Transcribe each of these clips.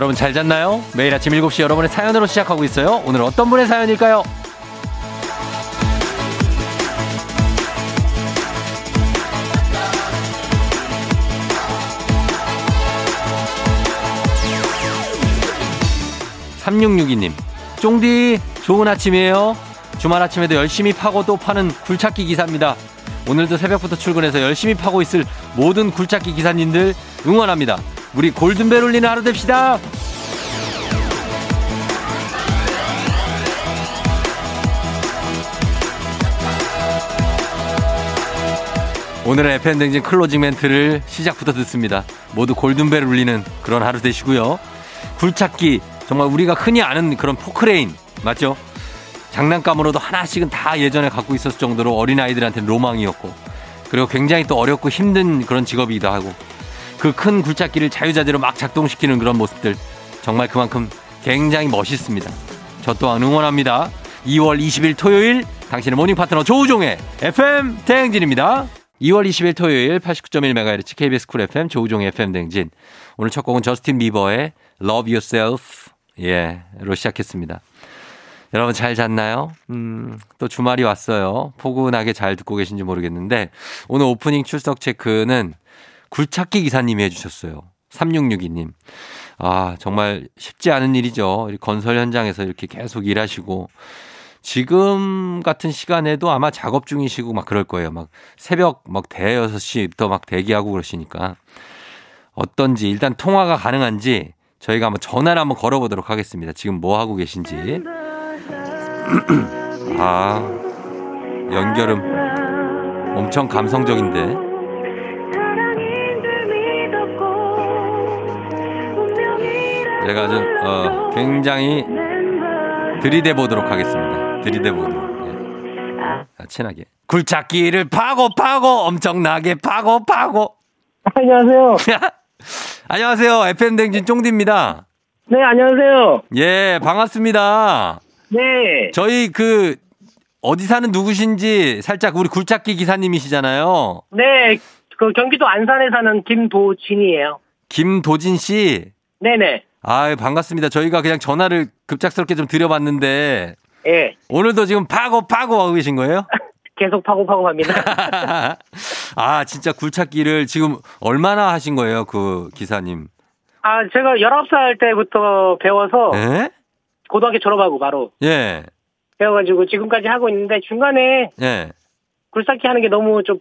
여러분 잘 잤나요? 매일 아침 7시 여러분의 사연으로 시작하고 있어요. 오늘 어떤 분의 사연일까요? 3662님, 쫑디, 좋은 아침이에요. 주말 아침에도 열심히 파고 또 파는 굴착기 기사입니다. 오늘도 새벽부터 출근해서 열심히 파고 있을 모든 굴착기 기사님들 응원합니다. 우리 골든벨 울리는 하루 됩시다. 오늘의 FM댕진 closing 멘트를 시작부터 듣습니다. 모두 골든벨 울리는 그런 하루 되시고요. 굴착기, 정말 우리가 흔히 아는 그런 포크레인, 맞죠? 장난감으로도 하나씩은 다 예전에 갖고 있었을 정도로 어린아이들한테는 로망이었고, 그리고 굉장히 또 어렵고 힘든 그런 직업이기도 하고, 그 큰 굴착기를 자유자재로 막 작동시키는 그런 모습들, 정말 그만큼 굉장히 멋있습니다. 저 또한 응원합니다. 2월 20일 토요일, 당신의 morning 파트너 조우종의 FM 대행진입니다. 2월 20일 토요일 89.1MHz KBS 쿨 FM 조우종의 FM 대행진. 오늘 첫 곡은 저스틴 비버의 Love Yourself, 예, 로 시작했습니다. 여러분 잘 잤나요? 음, 또 주말이 왔어요. 포근하게 잘 듣고 계신지 모르겠는데 오늘 오프닝 출석 체크는 굴착기 기사님이 해주셨어요. 3662님. 아, 정말 쉽지 않은 일이죠. 건설 현장에서 이렇게 계속 일하시고 지금 같은 시간에도 아마 작업 중이시고 막 그럴 거예요. 막 새벽 막 대여섯 시부터막 대기하고 그러시니까 어떤지 일단 통화가 가능한지 저희가 한번 전화를 한번 걸어보도록 하겠습니다. 지금 뭐 하고 계신지. 아, 연결음 엄청 감성적인데. 제가 좀, 어, 굉장히 들이대 보도록 하겠습니다. 들이대 보도록. 예. 친하게. 굴착기를 파고 파고 엄청나게 파고 파고. 안녕하세요. 안녕하세요. FM 댕진 쫑디입니다. 네, 안녕하세요. 예, 반갑습니다. 네. 저희 그 어디 사는 누구신지 살짝 우리 굴착기 기사님이시잖아요. 네, 그 경기도 안산에 사는 김도진이에요. 김도진 씨. 네네. 아, 반갑습니다. 저희가 그냥 전화를 급작스럽게 좀 드려봤는데. 예. 오늘도 지금 파고 파고 하고 계신 거예요? 계속 파고 파고 갑니다. 아, 진짜 굴착기를 지금 얼마나 하신 거예요, 그 기사님? 아, 제가 19살 때부터 배워서 예? 고등학교 졸업하고 바로 예. 배워가지고 지금까지 하고 있는데 중간에 예. 굴삭기 하는 게 너무 좀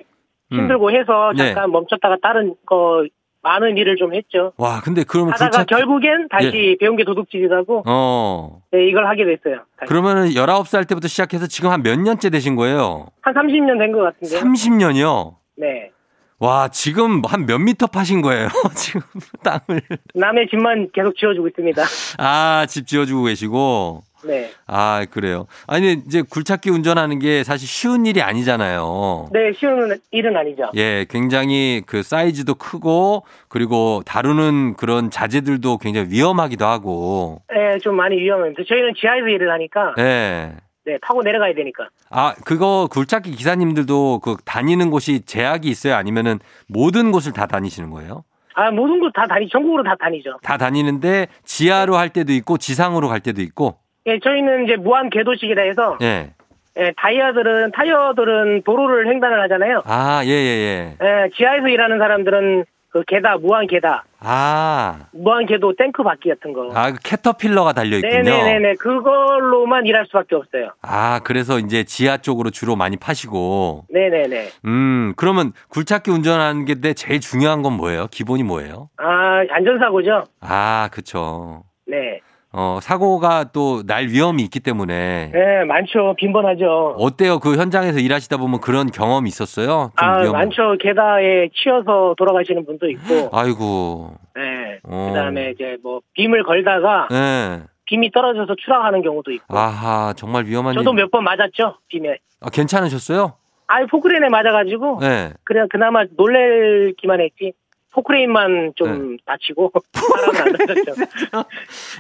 힘들고 해서 네. 잠깐 멈췄다가 다른 거 많은 일을 좀 했죠. 와, 근데 그러면 하다가 굴착기 결국엔 다시 배운 게 도둑질이라고 어. 네, 이걸 하게 됐어요. 다시. 그러면은 19살 때부터 시작해서 지금 한 몇 년째 되신 거예요? 한 30년 된 것 같은데요. 30년이요? 네. 와, 지금 한 몇 미터 파신 거예요? 지금 땅을. 남의 집만 계속 지어주고 있습니다. 아, 집 지어주고 계시고. 네. 아, 그래요. 아니, 이제 굴착기 운전하는 게 사실 쉬운 일이 아니잖아요. 네, 쉬운 일은 아니죠. 예, 굉장히 그 사이즈도 크고 그리고 다루는 그런 자재들도 굉장히 위험하기도 하고. 네, 좀 많이 위험합니다. 저희는 지하에서 일을 하니까 예. 네, 타고 내려가야 되니까. 아, 그거 굴착기 기사님들도 그 다니는 곳이 제약이 있어요? 아니면은 모든 곳을 다 다니시는 거예요? 아, 모든 곳 다 다니, 전국으로 다 다니죠. 다 다니는데 지하로 할 때도 있고 지상으로 갈 때도 있고. 예, 저희는 이제 무한 궤도식이라 해서 예. 예, 타이어들은 타이어들은 도로를 횡단을 하잖아요. 아, 예, 예, 예. 예, 지하에서 일하는 사람들은 그 계다 무한 계다, 아, 무한 궤도 탱크 바퀴 같은 거. 아, 그 캐터필러가 달려 있군요. 네네네 네 그걸로만 일할 수밖에 없어요. 아, 그래서 이제 지하 쪽으로 주로 많이 파시고. 네 네 네. 음, 그러면 굴착기 운전하는 게 제일 중요한 건 뭐예요? 기본이 뭐예요? 아 안전사고죠. 아, 그쵸. 네. 어, 사고가 또 날 위험이 있기 때문에. 네 많죠. 빈번하죠. 어때요? 그 현장에서 일하시다 보면 그런 경험이 있었어요? 좀아 위험한- 많죠. 계다에 치여서 돌아가시는 분도 있고. 아이고. 네. 어. 그 다음에 이제 뭐 빔을 걸다가 네. 빔이 떨어져서 추락하는 경우도 있고. 아하, 정말 위험한 저도 일. 몇번 맞았죠. 빔에. 아, 괜찮으셨어요? 아 포크레인에 맞아가지고 네. 그냥 그나마 놀랄기만 했지. 포크레인만 좀 네. 다치고 사람은 안 다쳤죠.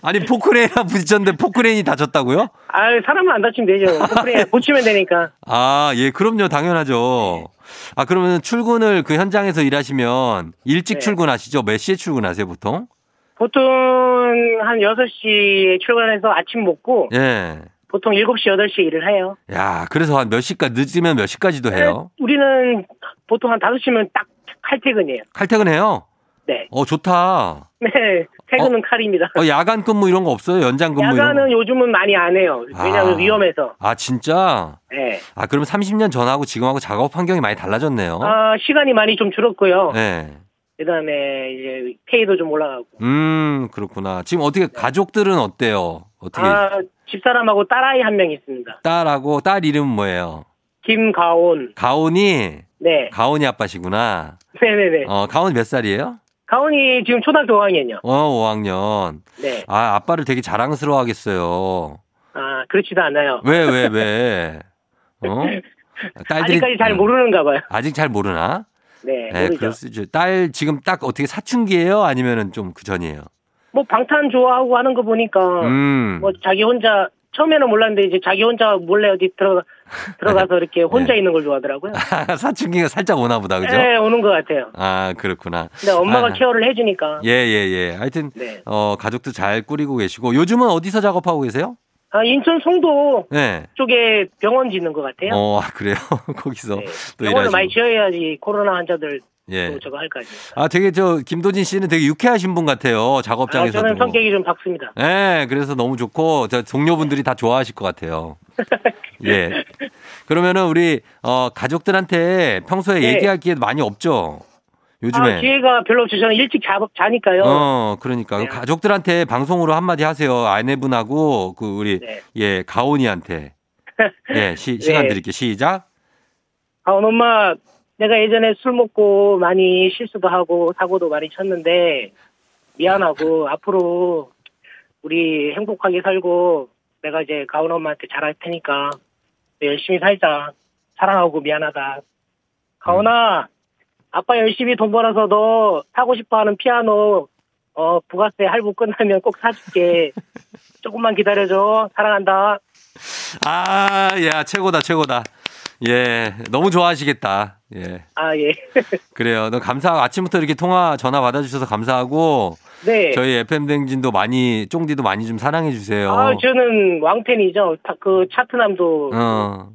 아니, 포크레인이랑 부딪혔는데 포크레인이 다쳤다고요? 아 사람은 안 다치면 되죠. 포크레인 고치면 되니까. 아, 예, 그럼요. 당연하죠. 아, 그러면 출근을 그 현장에서 일하시면 일찍 네. 출근하시죠? 몇 시에 출근하세요, 보통? 보통 한 6시에 출근해서 아침 먹고 예. 보통 7시, 8시에 일을 해요. 야, 그래서 한 몇 시까지 늦으면 몇 시까지도 해요? 네, 우리는 보통 한 5시면 딱 칼퇴근이에요. 칼퇴근해요? 네. 어, 좋다. 네. 퇴근은 칼입니다. 어, 야간 근무 이런 거 없어요? 연장 근무 야간은 거? 요즘은 많이 안 해요. 왜냐하면 아. 위험해서. 아, 진짜? 네. 아, 그럼 30년 전하고 지금하고 작업 환경이 많이 달라졌네요. 아, 시간이 많이 좀 줄었고요. 네. 그 다음에 이제 페이도 좀 올라가고. 음, 그렇구나. 지금 어떻게 가족들은 어때요? 어떻게 아, 집사람하고 딸아이 한 명 있습니다. 딸하고 딸 이름 뭐예요? 김가온. 가온이 네. 가온이 아빠시구나. 네네네. 어, 가온 몇 살이에요? 가온이 지금 초등학교 5학년이요. 어, 5학년. 네. 아, 아빠를 되게 자랑스러워 하겠어요. 아, 그렇지도 않아요. 왜, 왜, 왜? 어? 딸들이 아직까지 잘 어, 모르는가 봐요. 아직 잘 모르나? 네, 네. 그럴 수 있죠. 딸 지금 딱 어떻게 사춘기예요? 아니면은 좀 그 전이에요? 뭐 방탄 좋아하고 하는 거 보니까 음. 뭐 자기 혼자 처음에는 몰랐는데 이제 자기 혼자 몰래 어디 들어가 들어가서 이렇게 혼자 있는 걸 좋아하더라고요. 사춘기가 살짝 오나 보다. 그죠? 네, 오는 것 같아요. 아, 그렇구나. 근데 엄마가 아, 케어를 해주니까. 예, 예, 예. 하여튼 네. 어, 가족도 잘 꾸리고 계시고 요즘은 어디서 작업하고 계세요? 아, 인천 송도 네. 쪽에 병원 짓는 것 같아요. 어, 아, 그래요. 거기서 네. 또 병원을 일하시고. 많이 지어야지 코로나 환자들 예. 또 저거 할거 아니에요. 아, 되게 저 김도진 씨는 되게 유쾌하신 분 같아요. 아, 작업장에서도. 저는 성격이 좀 박습니다. 예, 그래서 너무 좋고 저 동료분들이 다 좋아하실 것 같아요. 예. 그러면은 우리 어 가족들한테 평소에 네. 얘기할 기회 많이 없죠. 요즘에. 아, 기회가 별로 없죠. 저는 일찍 자, 자니까요. 어, 그러니까 네. 가족들한테 방송으로 한마디 하세요. 아내분하고 그 우리 네. 예 가온이한테 예 시, 시간 네. 드릴게요. 시작. 아, 엄마, 내가 예전에 술 먹고 많이 실수도 하고 사고도 많이 쳤는데 미안하고 앞으로 우리 행복하게 살고 내가 이제 가온 엄마한테 잘할 테니까 열심히 살자. 사랑하고 미안하다. 가온아, 아빠 열심히 돈 벌어서 너 사고 싶어 하는 피아노 어 부가세 할부 끝나면 꼭 사줄게. 조금만 기다려줘. 사랑한다. 아, 야 최고다 최고다. 예, 너무 좋아하시겠다. 예, 아 예. 그래요. 너 감사하고 아침부터 이렇게 통화 전화 받아주셔서 감사하고 네. 저희 FM 댕진도 많이 쫑디도 많이 좀 사랑해 주세요. 아, 저는 왕팬이죠. 다- 그 차트남도 어.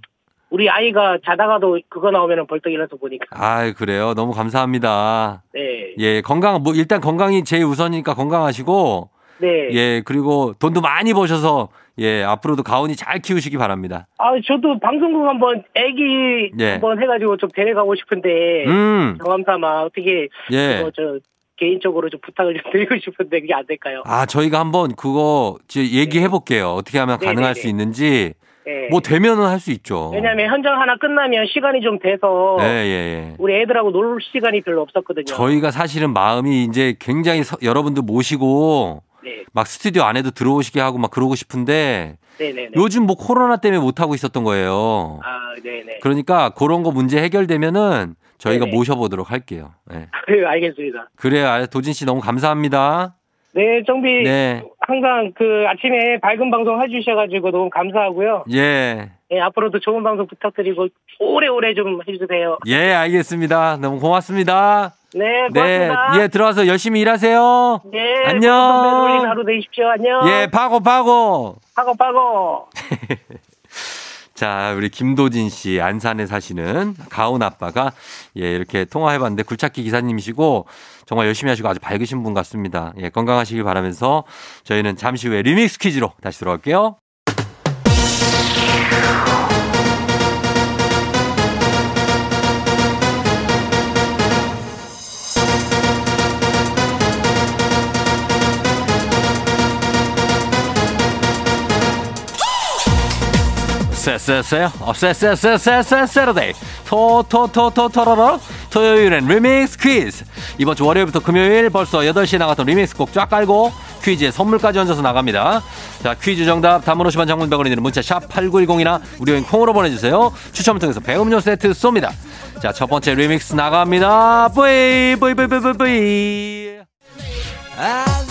우리 아이가 자다가도 그거 나오면 벌떡 일어서 보니까. 아, 그래요. 너무 감사합니다. 네. 예, 건강 뭐 일단 건강이 제일 우선이니까 건강하시고 네. 예, 그리고 돈도 많이 버셔서 예, 앞으로도 가온이 잘 키우시기 바랍니다. 아, 저도 방송국 한번 애기 예. 한번 해가지고 좀 데려가고 싶은데 음. 경험 삼아 어떻게 예. 그거 저 개인적으로 좀 부탁을 좀 드리고 싶은데 그게 안 될까요? 아, 저희가 한번 그거 이제 얘기해 볼게요. 어떻게 하면 네, 가능할 네, 수 네. 있는지 네. 뭐 되면은 할 수 있죠. 왜냐하면 현장 하나 끝나면 시간이 좀 돼서 예, 예, 예. 우리 애들하고 놀 시간이 별로 없었거든요. 저희가 사실은 마음이 이제 굉장히 서- 여러분들 모시고 네, 막 스튜디오 안에도 들어오시게 하고 막 그러고 싶은데 네, 네. 네. 요즘 뭐 코로나 때문에 못 하고 있었던 거예요. 아, 네, 네. 그러니까 그런 거 문제 해결되면은 저희가 네네. 모셔보도록 할게요. 예. 네, 알겠습니다. 그래요. 아, 도진 씨 너무 감사합니다. 네, 정비 네. 항상 그 아침에 밝은 방송 해주셔가지고 너무 감사하고요. 예. 네, 앞으로도 좋은 방송 부탁드리고 오래오래 좀 해주세요. 예, 알겠습니다. 너무 고맙습니다. 네, 네. 고맙습니다. 예, 들어와서 열심히 일하세요. 네, 안녕. 하루 되십시오. 안녕. 예, 파고, 파고. 파고 파고. 자, 우리 김도진 씨, 안산에 사시는 가온 아빠가 예, 이렇게 통화해 봤는데 굴착기 기사님이시고 정말 열심히 하시고 아주 밝으신 분 같습니다. 예, 건강하시길 바라면서 저희는 잠시 후에 리믹스 퀴즈로 다시 돌아올게요. 쎄쎄쎄요. 어, Sa-Sa-Sa-Sa-Sa-Saturday. 토토토토토로로 토요일엔 리믹스 퀴즈. 이번 주 월요일부터 금요일 벌써 8시에 나갔던 리믹스 곡 쫙 깔고 퀴즈에 선물까지 얹어서 나갑니다. 자, 퀴즈 정답 단문 50원 장문 100원이 드는 문자 샵 8910이나 무료인 콩으로 보내주세요. 추첨을 통해서 배음료 세트 쏩니다. 자, 첫 번째 리믹스 나갑니다. 뿌이, 뿌이, 뿌이, 뿌이, 뿌이.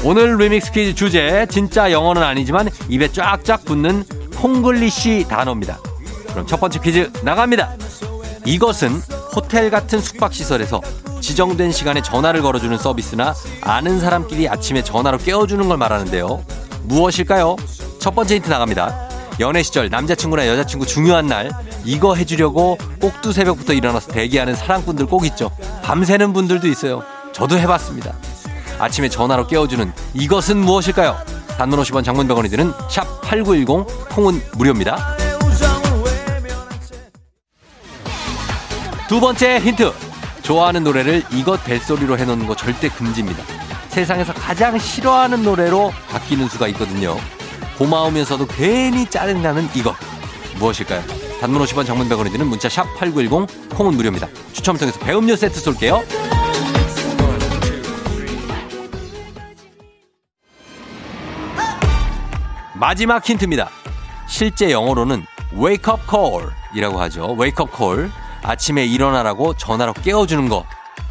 오늘 리믹스 퀴즈 주제 진짜 영어는 아니지만 입에 쫙쫙 붙는 콩글리시 단어입니다. 그럼 첫 번째 퀴즈 나갑니다. 이것은 호텔 같은 숙박시설에서 지정된 시간에 전화를 걸어주는 서비스나 아는 사람끼리 아침에 전화로 깨워주는 걸 말하는데요. 무엇일까요? 첫 번째 힌트 나갑니다. 연애 시절 남자친구나 여자친구 중요한 날 이거 해주려고 꼭두 새벽부터 일어나서 대기하는 사랑꾼들 꼭 있죠. 밤새는 분들도 있어요. 저도 해봤습니다. 아침에 전화로 깨워주는 이것은 무엇일까요? 단문 50원 장문병원이 드는 샵 8910 콩은 무료입니다. 두 번째 힌트. 좋아하는 노래를 이것 벨소리로 해놓는 거 절대 금지입니다. 세상에서 가장 싫어하는 노래로 바뀌는 수가 있거든요. 고마우면서도 괜히 짜증나는 이것. 무엇일까요? 단문 50원 장문 100원이 드는 문자 샵 8910 콩은 무료입니다. 추첨 통해서 배음료 세트 쏠게요. 마지막 힌트입니다. 실제 영어로는 wake up call 이라고 하죠. wake up call. 아침에 일어나라고 전화로 깨워주는 거.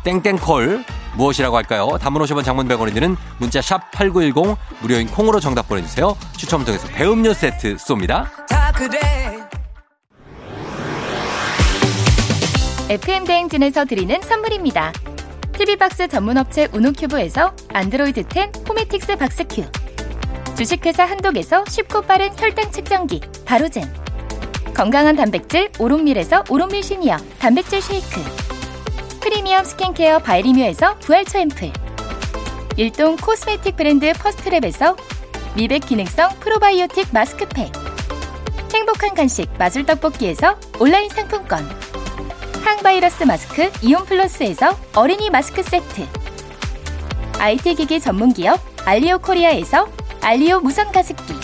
땡땡콜. 무엇이라고 할까요? 단문 50원 장문 100원이 드는 문자 샵 8910 무료인 콩으로 정답 보내주세요. 추첨을 통해서 배음료 세트 쏩니다. FM 대행진에서 드리는 선물입니다. TV박스 전문업체 우노큐브에서 안드로이드 10 호메틱스 박스큐 주식회사 한독에서 쉽고 빠른 혈당 측정기 바로젠. 건강한 단백질 오롯밀에서 오롯밀 시니어 단백질 쉐이크. 프리미엄 스킨케어 바이리뮤에서 부활초 앰플. 일동 코스메틱 브랜드 퍼스트랩에서 미백 기능성 프로바이오틱 마스크팩. 행복한 간식 마술 떡볶이에서 온라인 상품권. 항바이러스 마스크 이온 플러스에서 어린이 마스크 세트. IT 기기 전문 기업 알리오 코리아에서 알리오 무선 가습기.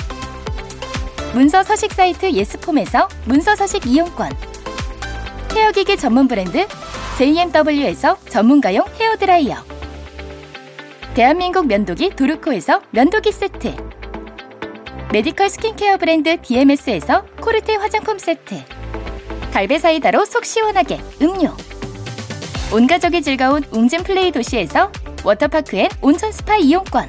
문서 서식 사이트 예스폼에서 문서 서식 이용권. 헤어기기 전문 브랜드 JMW에서 전문가용 헤어드라이어. 대한민국 면도기 도르코에서 면도기 세트. 메디컬 스킨케어 브랜드 DMS에서 코르테 화장품 세트. 갈베 사이다로 속 시원하게 음료. 온 가족이 즐거운 웅진 플레이 도시에서 워터파크 and 온천 스파 이용권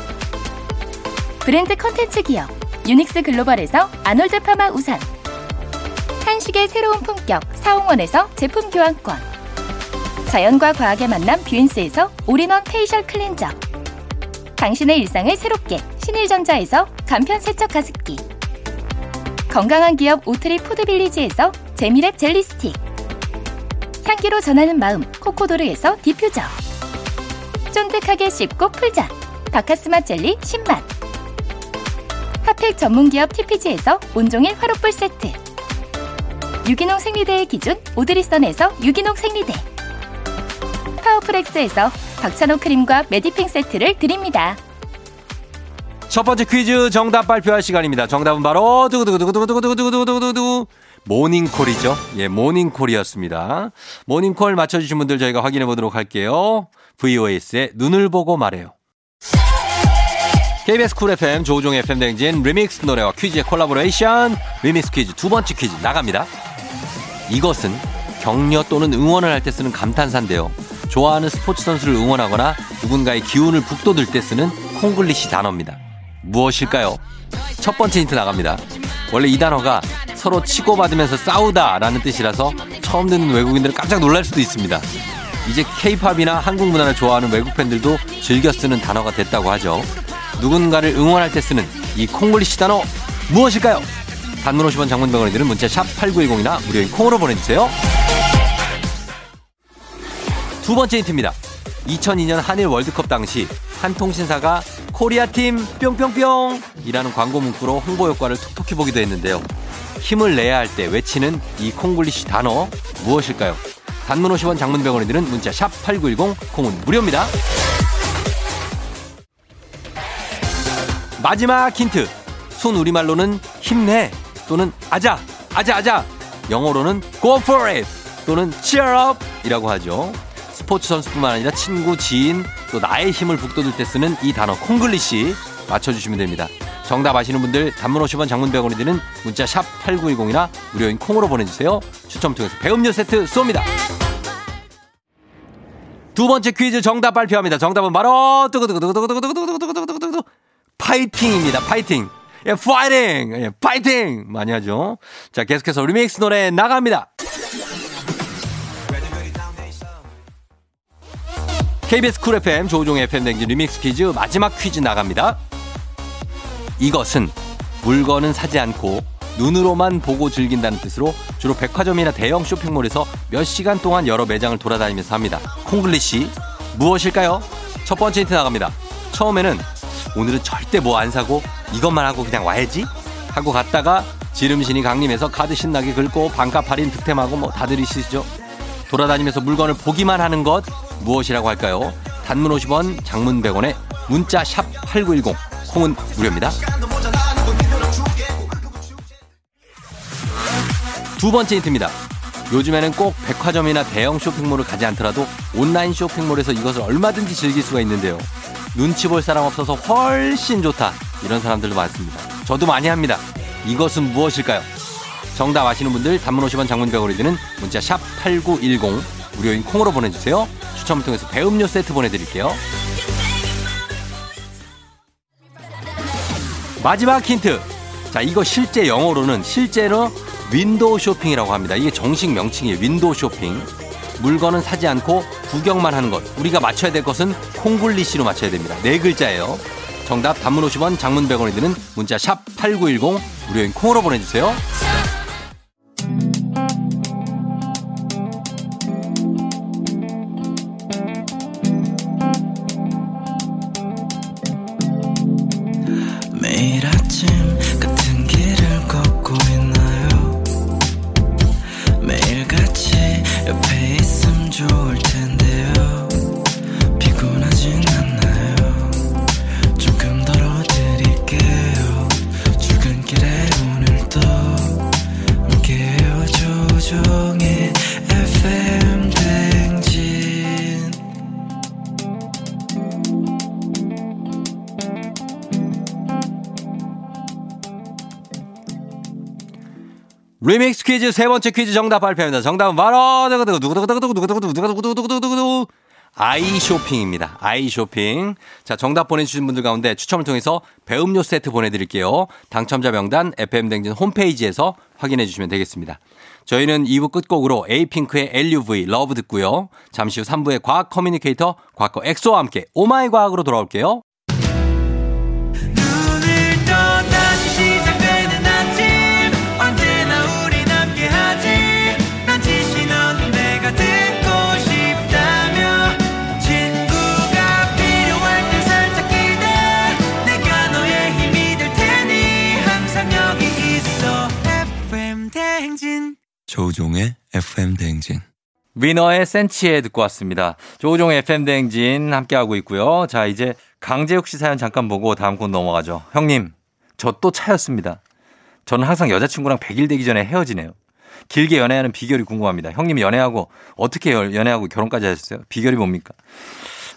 브랜드 컨텐츠 기업 유닉스 글로벌에서 아놀드 파마 우산 한식의 새로운 품격 사홍원에서 제품 교환권 자연과 과학의 만남 뷰인스에서 올인원 페이셜 클렌저 당신의 일상을 새롭게 신일전자에서 간편 세척 가습기 건강한 기업 오트리 푸드빌리지에서 재미랩 젤리 스틱 향기로 전하는 마음 코코도르에서 디퓨저 쫀득하게 씹고 풀자 바카스마 젤리 10만 핫팩 전문기업 TPG에서 온종일 화롯불 세트 유기농 생리대의 기준 오드리선에서 유기농 생리대 파워프렉스에서 박찬호 크림과 메디핑 세트를 드립니다. 첫 번째 퀴즈 정답 발표할 시간입니다. 정답은 바로 두구두구두구두구두구두구두구두구 모닝콜이죠. 예, 모닝콜이었습니다. 모닝콜 맞춰주신 분들 저희가 확인해 보도록 할게요. VOS의 눈을 보고 말해요. KBS 쿨 FM 조우종 FM 댕진 리믹스 노래와 퀴즈의 콜라보레이션 리믹스 퀴즈 두 번째 퀴즈 나갑니다. 이것은 격려 또는 응원을 할 때 쓰는 감탄사인데요. 좋아하는 스포츠 선수를 응원하거나 누군가의 기운을 북돋을 때 쓰는 콩글리시 단어입니다. 무엇일까요? 첫 번째 힌트 나갑니다. 원래 이 단어가 서로 치고받으면서 싸우다 라는 뜻이라서 처음 듣는 외국인들은 깜짝 놀랄 수도 있습니다. 이제 케이팝이나 한국 문화를 좋아하는 외국 팬들도 즐겨 쓰는 단어가 됐다고 하죠. 누군가를 응원할 때 쓰는 이 콩글리시 단어 무엇일까요? 단문 50원 장문병원이 들은 문자 샵 8910이나 무료인 콩으로 보내주세요. 두 번째 힌트입니다. 2002년 한일 월드컵 당시 한 통신사가 Korea team 뿅뿅뿅 이라는 광고 문구로 홍보 효과를 톡톡히 보기도 했는데요. 힘을 내야 할 때 외치는 이 콩글리시 단어 무엇일까요? 단문 50원 장문 100원이 드는 문자 샵 8910 콩은 무료입니다. 마지막 힌트. 순 우리말로는 힘내 또는 아자, 아자, 아자. 영어로는 go for it 또는 cheer up 이라고 하죠. 스포츠 선수뿐만 아니라 친구, 지인, 또 나의 힘을 북돋을 때 쓰는 이 단어 콩글리시 맞춰주시면 됩니다. 정답 아시는 분들 단문 50원 장문 100원이 드는 문자 샵 8910이나 무료인 콩으로 보내주세요. 추첨 통해서 배음료 세트 쏩니다. 두 번째 퀴즈 정답 발표합니다. 정답은 바로 두구두구두구두구두구두구두구두구두구두구 파이팅입니다. 파이팅. 예, 파이팅! 예, 파이팅! 많이 하죠. 자, 계속해서 리믹스 노래 나갑니다. KBS 쿨 FM 조우종의 FM 댕진 리믹스 퀴즈 마지막 퀴즈 나갑니다. 이것은 물건은 사지 않고 눈으로만 보고 즐긴다는 뜻으로 주로 백화점이나 대형 쇼핑몰에서 몇 시간 동안 여러 매장을 돌아다니면서 합니다. 콩글리시 무엇일까요? 첫 번째 힌트 나갑니다. 처음에는 오늘은 절대 뭐 안 사고 이것만 하고 그냥 와야지 하고 갔다가 지름신이 강림해서 카드 신나게 긁고 반값 할인 득템하고 뭐 다들 있으시죠? 돌아다니면서 물건을 보기만 하는 것 무엇이라고 할까요? 단문 50원, 장문 100원에 문자 샵 8910 콩은 무료입니다. 두 번째 힌트입니다. 요즘에는 꼭 백화점이나 대형 쇼핑몰을 가지 않더라도 온라인 쇼핑몰에서 이것을 얼마든지 즐길 수가 있는데요. 눈치 볼 사람 없어서 훨씬 좋다. 이런 사람들도 많습니다. 저도 많이 합니다. 이것은 무엇일까요? 정답 아시는 분들 단문 50원 장문 100원이 드는 문자 샵 8910 무료인 콩으로 보내주세요. 추첨을 통해서 배음료 세트 보내드릴게요. 마지막 힌트. 자, 이거 실제 영어로는 실제로 window shopping이라고 합니다. 이게 정식 명칭이에요. window shopping. 물건은 사지 않고 구경만 하는 것. 우리가 맞춰야 될 것은 콩글리시로 맞춰야 됩니다. 네 글자예요. 정답 단문 50원, 장문 100원이 드는 문자 샵 8910 무료인 콩으로 보내주세요. 매일 아침 같은 길 리믹스 퀴즈 세 번째 퀴즈 정답 발표합니다. 정답은 바로 누구누구누구누구누구누구누구누구누구누구누구누구 eye shopping입니다. eye shopping. 자, 정답 보내주신 분들 가운데 추첨을 통해서 배음료 세트 보내드릴게요. 당첨자 명단 FM댕진 홈페이지에서 확인해 주시면 되겠습니다. 저희는 2부 끝곡으로 에이핑크의 LUV love 듣고요. 잠시 후 3부의 과학 커뮤니케이터 과거 엑소와 함께 오마이 과학으로 돌아올게요. 조종의 FM 대행진 위너의 센치에 듣고 왔습니다. 조종의 FM 대행진 함께하고 있고요. 자, 이제 강재욱 씨 사연 잠깐 보고 다음 곳 넘어가죠. 형님, 저 또 차였습니다. 저는 항상 여자친구랑 100일 되기 전에 헤어지네요. 길게 연애하는 비결이 궁금합니다. 형님 연애하고 어떻게 연- 연애하고 결혼까지 하셨어요? 비결이 뭡니까?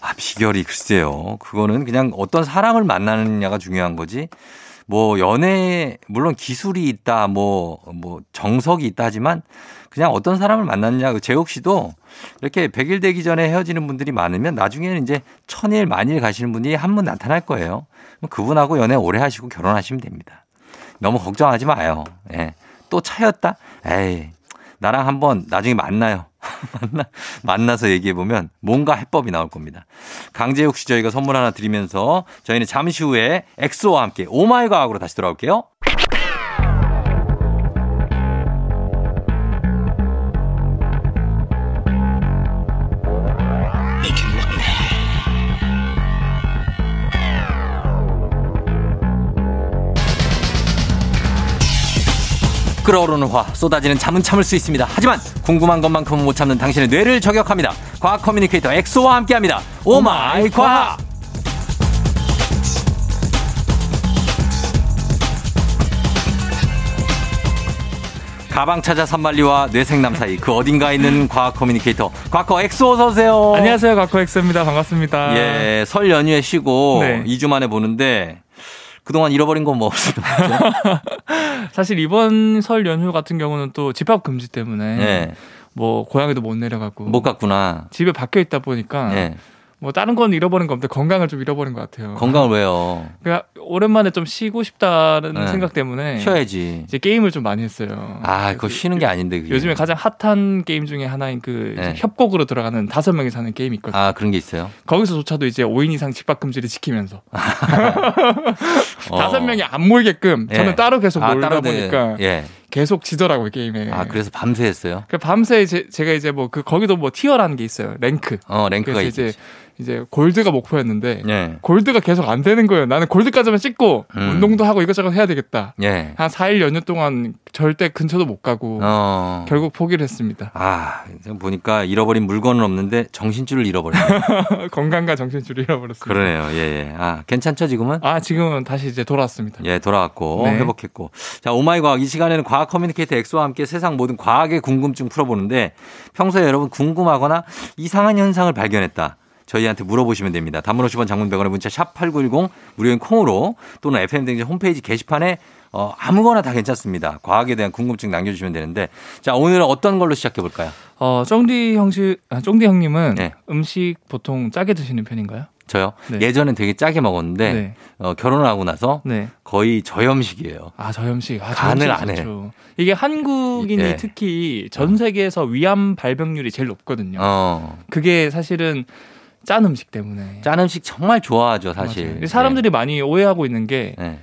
아, 비결이 글쎄요. 그거는 그냥 어떤 사람을 만나느냐가 중요한 거지. 뭐 연애 물론 기술이 있다 뭐뭐 정석이 있다 하지만 그냥 어떤 사람을 만났냐 그 재욱 씨도 이렇게 100일 되기 전에 헤어지는 분들이 많으면 나중에는 이제 천일 만일 가시는 분이 한 분 나타날 거예요. 그분하고 연애 오래 하시고 결혼하시면 됩니다. 너무 걱정하지 마요. 예. 또 차였다? 에이. 나랑 한번 나중에 만나요. 만나, 만나서 얘기해보면 뭔가 해법이 나올 겁니다. 강재욱 씨 저희가 선물 하나 드리면서 저희는 잠시 후에 엑소와 함께 오마이 과학으로 다시 돌아올게요. 끓어오르는 화 쏟아지는 잠은 참을 수 있습니다. 하지만 궁금한 것만큼은 못 참는 당신의 뇌를 저격합니다. 과학 커뮤니케이터 엑소와 함께합니다. 오마이 과학. 가방 찾아 산말리와 뇌생남 사이 그 어딘가에 있는 과학 커뮤니케이터 과커 엑소 어서 오세요. 안녕하세요, 과커 엑소입니다. 반갑습니다. 예, 설 연휴에 쉬고 네. 2주 만에 보는데 그동안 잃어버린 건 뭐 없어요? 사실 이번 설 연휴 같은 경우는 또 집합 금지 때문에 예. 뭐 고향에도 못 내려가고 못 갔구나. 집에 박혀 있다 보니까 예. 뭐 다른 건 잃어버린 거 없는데 건강을 좀 잃어버린 것 같아요. 건강을 왜요? 그러니까 오랜만에 좀 쉬고 싶다는 네. 생각 때문에 쉬어야지. 이제 게임을 좀 많이 했어요. 아, 그거 쉬는 게 아닌데 그게. 요즘에 가장 핫한 게임 중에 하나인 그 네. 협곡으로 들어가는 다섯 명이서 하는 게임이 있거든요. 아, 그런 게 있어요? 거기서조차도 이제 5인 이상 집합 금지를 지키면서 어. 다섯 명이 안 모이게끔 예. 저는 따로 계속 아, 놀다 따로 보니까 예. 계속 지더라고요 게임에. 아, 그래서 밤새 했어요? 그 밤새 제, 제가 이제 뭐 그 거기도 뭐 티어라는 게 있어요 랭크. 어, 랭크가. 이제 이제 골드가 목표였는데 예. 골드가 계속 안 되는 거예요. 나는 골드까지만 찍고 음. 운동도 하고 이것저것 해야 되겠다. 예. 한 4일 연휴 동안 절대 근처도 못 가고 어. 결국 포기를 했습니다. 아, 보니까 잃어버린 물건은 없는데 정신줄을 잃어버렸네. 건강과 정신줄을 잃어버렸습니다. 그러네요. 예, 예. 아, 괜찮죠, 지금은? 아 지금은 다시 이제 돌아왔습니다. 예, 돌아왔고 네. 회복했고. 자, 오마이 과학 이 시간에는 과학 커뮤니케이터 엑소와 함께 세상 모든 과학의 궁금증 풀어보는데 평소에 여러분 궁금하거나 이상한 현상을 발견했다. 저희한테 물어보시면 됩니다. 단문 50원 장문 100원의 문자 샵 8910 무료인 콩으로 또는 FM댕진 홈페이지 게시판에 어, 아무거나 다 괜찮습니다. 과학에 대한 궁금증 남겨주시면 되는데 자, 오늘은 어떤 걸로 시작해 볼까요? 어 쫑디 형식 아, 쫑디 형님은 네. 음식 보통 짜게 드시는 편인가요? 저요? 네. 예전엔 되게 짜게 먹었는데 네. 어, 결혼을 하고 나서 네. 거의 저염식이에요. 아 저염식. 아, 간을 안 해. 이게 한국인이 예. 특히 전 세계에서 위암 발병률이 제일 높거든요. 어, 그게 사실은 짠 음식 때문에. 짠 음식 정말 좋아하죠, 사실. 맞아요. 사람들이 많이 오해하고 있는 게이 네.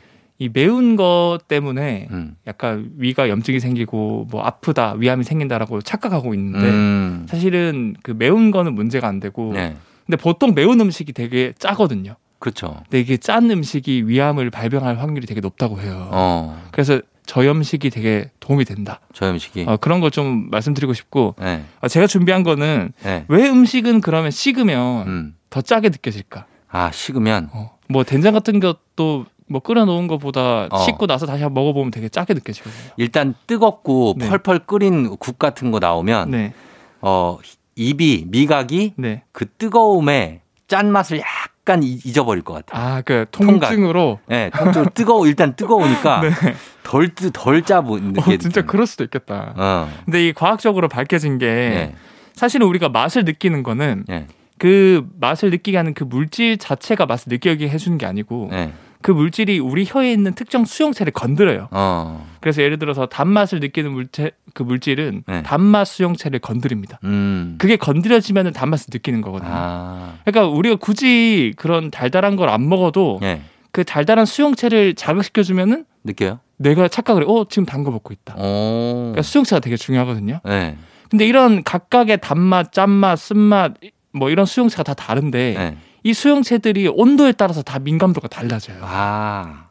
매운 것 때문에 음. 약간 위가 염증이 생기고 뭐 아프다 위암이 생긴다라고 착각하고 있는데 음. 사실은 그 매운 거는 문제가 안 되고 네. 근데 보통 매운 음식이 되게 짜거든요. 그렇죠. 근데 이게 짠 음식이 위암을 발병할 확률이 되게 높다고 해요. 어, 그래서 저염식이 되게 도움이 된다. 저염식이. 어, 그런 걸 좀 말씀드리고 싶고 네. 어, 제가 준비한 거는 네. 왜 음식은 그러면 식으면 음. 더 짜게 느껴질까? 아, 식으면. 어, 뭐 된장 같은 것도 뭐 끓여놓은 것보다 어. 식고 나서 다시 한번 먹어보면 되게 짜게 느껴지거든요. 일단 뜨겁고 네. 펄펄 끓인 국 같은 거 나오면 네, 어, 입이 미각이 네. 그 뜨거움에 짠 맛을 약간 이- 잊어버릴 것 같아요. 아, 그 통증으로. 네, 통증 뜨거워 일단 뜨거우니까 덜덜 짜보 어. 진짜 그럴 수도 있겠다. 어. 근데 이 과학적으로 밝혀진 게 예. 사실은 우리가 맛을 느끼는 거는 예. 그 맛을 느끼게 하는 그 물질 자체가 맛을 느끼게 해주는 게 아니고 예. 그 물질이 우리 혀에 있는 특정 수용체를 건드려요. 어. 그래서 예를 들어서 단맛을 느끼는 물체 그 물질은 네. 단맛 수용체를 건드립니다. 음. 그게 건드려지면 단맛을 느끼는 거거든요. 아. 그러니까 우리가 굳이 그런 달달한 걸 안 먹어도 예. 그 달달한 수용체를 자극시켜 주면은 느껴요? 뇌가 착각을 해. 어 지금 단 거 먹고 있다. 오. 그러니까 수용체가 되게 중요하거든요. 네. 근데 이런 각각의 단맛, 짠맛, 쓴맛 뭐 이런 수용체가 다 다른데 네. 이 수용체들이 온도에 따라서 다 민감도가 달라져요. 아.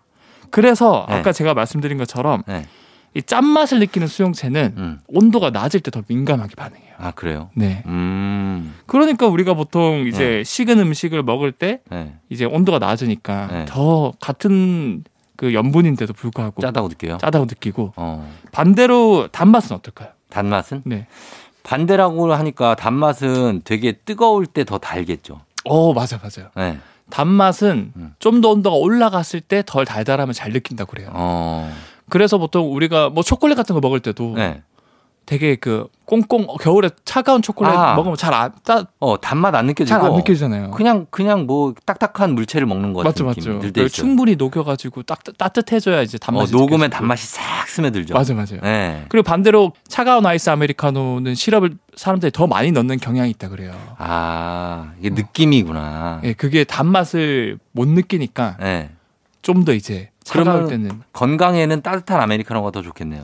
그래서 네. 아까 제가 말씀드린 것처럼 네. 이 짠맛을 느끼는 수용체는 음. 온도가 낮을 때 더 민감하게 반응해요. 아, 그래요? 네. 음. 그러니까 우리가 보통 이제 식은 음식을 먹을 때 네. 이제 온도가 낮으니까 네. 더 같은 그 염분인데도 불구하고 짜다고 느껴요? 짜다고 느끼고 어. 반대로 단맛은 어떨까요? 단맛은? 네. 반대라고 하니까 단맛은 되게 뜨거울 때 더 달겠죠. 어 맞아 맞아요. 네. 단맛은 음. 좀더 온도가 올라갔을 때 덜 달달하면 잘 느낀다 고 그래요. 어. 그래서 보통 우리가 뭐 초콜릿 같은 거 먹을 때도 네. 되게 그 꽁꽁 어, 겨울에 차가운 초콜릿 아. 먹으면 잘안잘안 어, 단맛 안 느껴지고 느껴지잖아요. 그냥 그냥 뭐 딱딱한 물체를 먹는 것 맞죠 같은 맞죠. 느낌 들때 그 있어요. 충분히 녹여가지고 딱 따뜻해져야 이제 어, 단맛이 녹으면 느껴지고. 단맛이 싹 스며들죠. 맞아 맞아요. 네. 그리고 반대로 차가운 아이스 아메리카노는 시럽을 사람들이 더 많이 넣는 경향이 있다 그래요. 아, 이게 느낌이구나. 예, 그게 단맛을 못 느끼니까 네. 좀더 이제 차가울 때는 건강에는 따뜻한 아메리카노가 더 좋겠네요.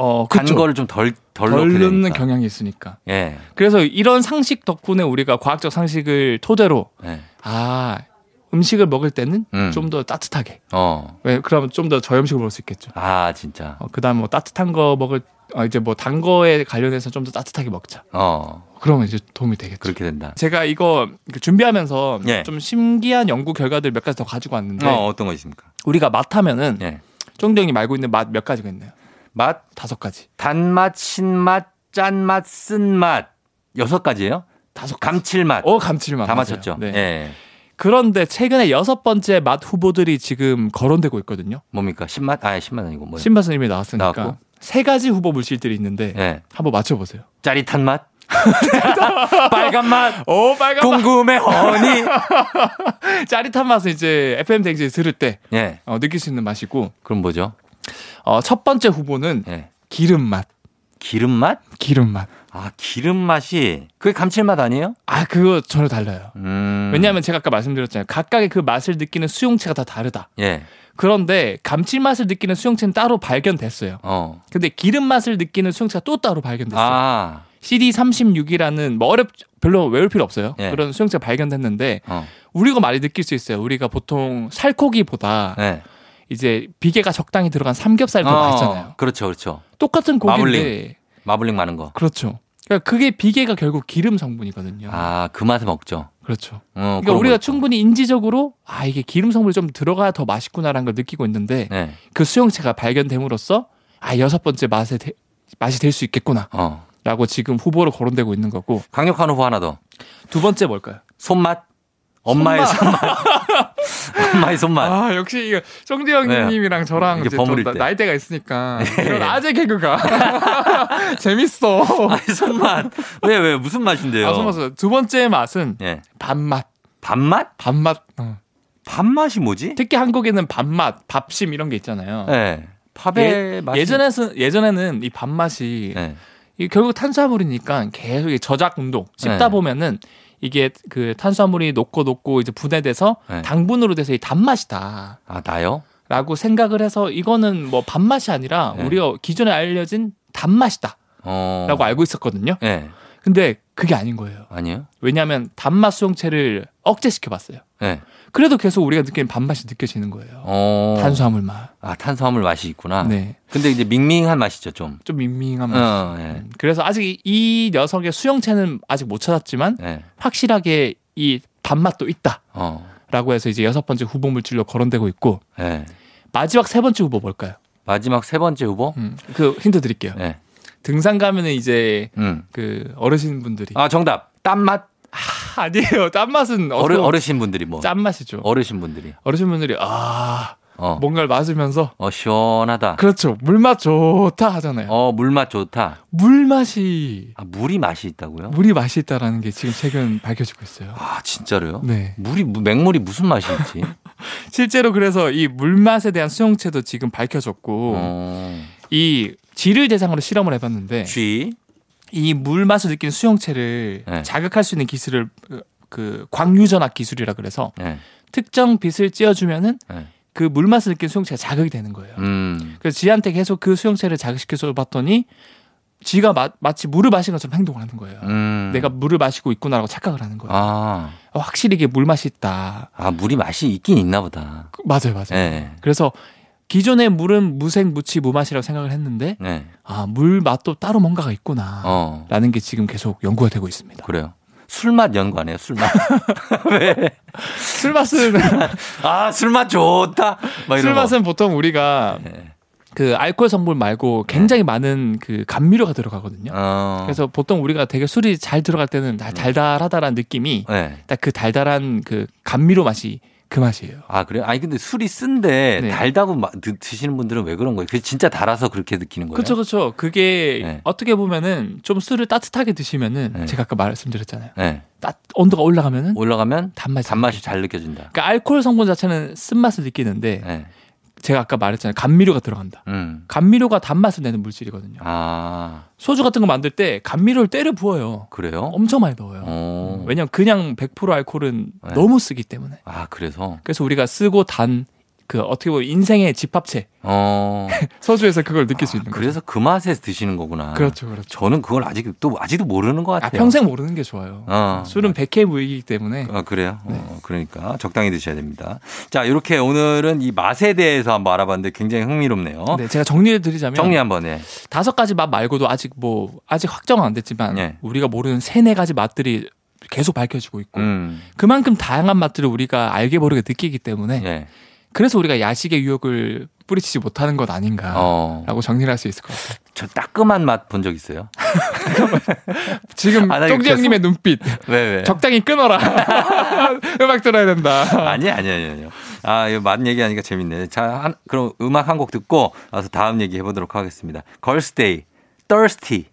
어, 단 그쵸. 거를 좀 덜 덜 넣는. 경향이 있으니까. 예. 그래서 이런 상식 덕분에 우리가 과학적 상식을 토대로 예. 아 음식을 먹을 때는 음. 좀더 따뜻하게. 어. 왜 그러면 좀 더 저염식을 먹을 수 있겠죠. 아, 진짜. 어, 그다음 뭐 따뜻한 거 먹을 어, 이제 뭐 단 거에 관련해서 좀 더 따뜻하게 먹자. 어. 그러면 이제 도움이 되겠죠. 그렇게 된다. 제가 이거 준비하면서 예. 좀 신기한 연구 결과들 몇 가지 더 가지고 왔는데 어, 어떤 거 있습니까? 우리가 맛하면은 예. 쫑정이 말고 있는 맛 몇 가지가 있나요? 맛, 다섯 가지. 단맛, 신맛, 짠맛, 쓴맛. 여섯 가지예요? 다섯 가지. 감칠맛. 어 감칠맛 다 맞아요. 맞췄죠? 네. 예. 그런데 최근에 여섯 번째 맛 후보들이 지금 거론되고 있거든요. 뭡니까? 신맛? 아, 신맛 아니고 뭐예요? 신맛은 이미 나왔으니까 나왔고. 세 가지 후보 물질들이 있는데 예. 한번 맞춰보세요. 짜릿한 맛? 빨간 맛? 오 빨간 맛. 궁금해 허니? 짜릿한 맛은 이제 FM 댕지 들을 때 예. 어, 느낄 수 있는 맛이고 그럼 뭐죠? 어, 첫 번째 후보는 예. 기름 맛. 기름 맛? 기름 맛. 아, 기름 맛이 그게 감칠맛 아니에요? 아 그거 전혀 달라요. 음. 왜냐하면 제가 아까 말씀드렸잖아요. 각각의 그 맛을 느끼는 수용체가 다 다르다. 예. 그런데 감칠맛을 느끼는 수용체는 따로 발견됐어요. 어. 근데 기름 맛을 느끼는 수용체가 또 따로 발견됐어요. 아. CD36이라는 뭐 어렵 별로 외울 필요 없어요. 예. 그런 수용체가 발견됐는데 어. 우리가 많이 느낄 수 있어요. 우리가 보통 살코기보다 예. 이제 비계가 적당히 들어간 삼겹살이 더 어, 맛있잖아요. 그렇죠. 그렇죠. 똑같은 고기인데 마블링. 마블링 많은 거. 그렇죠. 그러니까 그게 비계가 결국 기름 성분이거든요. 아, 그 맛에 먹죠. 그렇죠. 어, 그러니까 우리가. 충분히 인지적으로 아 이게 기름 성분이 좀 들어가야 더 맛있구나라는 걸 느끼고 있는데 네. 그 수용체가 발견됨으로써 아 여섯 번째 맛에 대- 맛이 될 수 있겠구나라고 어. 지금 후보로 거론되고 있는 거고 강력한 후보 하나 더. 두 번째 뭘까요? 손맛. 엄마의 손맛. 엄마의 손맛. 아 역시 이거 정재영 네. 님이랑 저랑 이제 좀 때. 나이대가 있으니까 이런 아재 개그가 재밌어. 아니, 손맛. 왜, 왜, 무슨 맛인데요? 아, som머스. 두 번째 맛은 예. 밥맛. 밥맛? 밥맛. 어. 밥맛이 뭐지? 특히 한국에는 밥맛, 밥심 이런 게 있잖아요. 예. 팝의 맛이. 예전에는 예전에는 이 밥맛이 예. 이 결국 탄수화물이니까 계속 이 저작 운동 씹다 네. 보면은 이게 그 탄수화물이 녹고 녹고 이제 분해돼서 네. 당분으로 돼서 이 단맛이다라고 아, 나요? 생각을 해서 이거는 뭐 밥맛이 아니라 네. 우리가 기존에 알려진 단맛이다라고 어. 알고 있었거든요. 예. 근데 그게 아닌 거예요. 아니요? 왜냐하면 단맛 수용체를 억제시켜 봤어요. 예. 그래도 계속 우리가 느끼는 밥맛이 느껴지는 거예요. 어. 탄수화물 맛. 아, 탄수화물 맛이 있구나. 네. 근데 이제 밍밍한 맛이죠, 좀. 좀 밍밍한 맛. 어, 예. 음, 그래서 아직 이- 이 녀석의 수용체는 아직 못 찾았지만 예. 확실하게 이 밥맛도 있다라고 어. 해서 이제 여섯 번째 후보 물질로 거론되고 있고 예. 마지막 세 번째 후보 뭘까요? 마지막 세 번째 후보? 음, 그 힌트 드릴게요. 예. 등산 가면은 이제 음. 그 어르신 분들이 아, 정답. 딴맛? 아, 아니에요. 짠맛은 어르, 어떤 어르신 분들이 뭐. 짠맛이죠. 어르신 분들이. 어르신 분들이 아 어. 뭔가를 맞으면서 어, 시원하다. 그렇죠 물맛 좋다 하잖아요. 어, 물맛 좋다. 물 맛이 아, 물이 맛이 있다고요? 물이 맛이 있다라는 게 지금 최근 밝혀지고 있어요. 아, 진짜로요? 네. 물이, 무- 맹물이 무슨 맛이 있지? 실제로 그래서 이 물맛에 대한 수용체도 지금 밝혀졌고 어. 이 쥐를 대상으로 실험을 해봤는데 쥐? 이 물 맛을 느끼는 수용체를 네. 자극할 수 있는 기술을 그- 그 광유전압 기술이라 그래서 네. 특정 빛을 찌어주면은 네. 그 물맛을 느끼는 수용체가 자극이 되는 거예요. 음. 그래서 쥐한테 계속 그 수용체를 자극시켜서 봤더니 쥐가 마, 마치 물을 마신 것처럼 행동을 하는 거예요. 음. 내가 물을 마시고 있구나라고 착각을 하는 거예요. 아. 어, 확실히 이게 물 맛이 있다. 아, 물이 맛이 있긴 있나 보다. 그- 맞아요, 맞아요. 네. 그래서 기존의 물은 무색, 무치, 무맛이라고 생각을 했는데 네. 아, 물 맛도 따로 뭔가가 있구나. 어. 라는 게 지금 계속 연구가 되고 있습니다. 그래요. 술맛 연구 안 해요, 술맛. 술 맛은 아, 술맛 좋다. 막 이런 술 거. 맛은 보통 우리가 네. 그 알코올 성분 말고 굉장히 많은 그 감미료가 들어가거든요. 어. 그래서 보통 우리가 되게 술이 잘 들어갈 때는 다 달달하다라는 느낌이 네. 딱그 달달한 그 감미료 맛이 그 맛이에요. 아, 그래요? 아니, 근데 술이 쓴데 네. 달다고 마- 드, 드시는 분들은 왜 그런 거예요? 그게 진짜 달아서 그렇게 느끼는 거예요? 그렇죠, 그렇죠. 그게 네. 어떻게 보면은 좀 술을 따뜻하게 드시면은 네. 제가 아까 말씀드렸잖아요. 네. 따, 온도가 올라가면은 올라가면 단맛이 단맛이 잘 느껴진다. 그러니까 알코올 성분 자체는 쓴맛을 느끼는데 네. 제가 아까 말했잖아요. 감미료가 들어간다. 음. 감미료가 단맛을 내는 물질이거든요. 아, 소주 같은 거 만들 때 감미료를 때려 부어요. 그래요? 엄청 많이 넣어요. 어. 왜냐면 그냥 100% 알코올은 네. 너무 쓰기 때문에. 아, 그래서? 그래서 우리가 쓰고 단 그 어떻게 보면 인생의 집합체 어. 서주에서 그걸 느낄 수 있는 거죠. 그래서 그 맛에 드시는 거구나. 그렇죠, 그렇죠. 저는 그걸 아직 또 아직도 모르는 것 아, 같아요. 평생 모르는 게 좋아요. 어. 술은 백해 무익이기 때문에 아, 그래요? 네. 어, 그러니까 적당히 드셔야 됩니다. 자, 이렇게 오늘은 이 맛에 대해서 한번 알아봤는데 굉장히 흥미롭네요. 네, 제가 정리해 드리자면 정리 한번 해. 다섯 가지 맛 말고도 아직 뭐 아직 확정은 안 됐지만 네. 우리가 모르는 세네 가지 맛들이 계속 밝혀지고 있고 음. 그만큼 다양한 맛들을 우리가 알게 모르게 느끼기 때문에 예. 그래서 우리가 야식의 유혹을 뿌리치지 못하는 것 아닌가라고 어. 정리를 할 수 있을 것 같아요. 저 따끔한 맛 본 적 있어요? 지금 아, 나 이거 쫑지 형님의 눈빛 왜 왜? 적당히 끊어라. 음악 들어야 된다. 아니 아니 아니 아니요. 아, 이거 맛 얘기하니까 재밌네. 자, 한, 그럼 음악 한 곡 듣고 와서 다음 얘기 해보도록 하겠습니다. 걸스데이, Thirsty.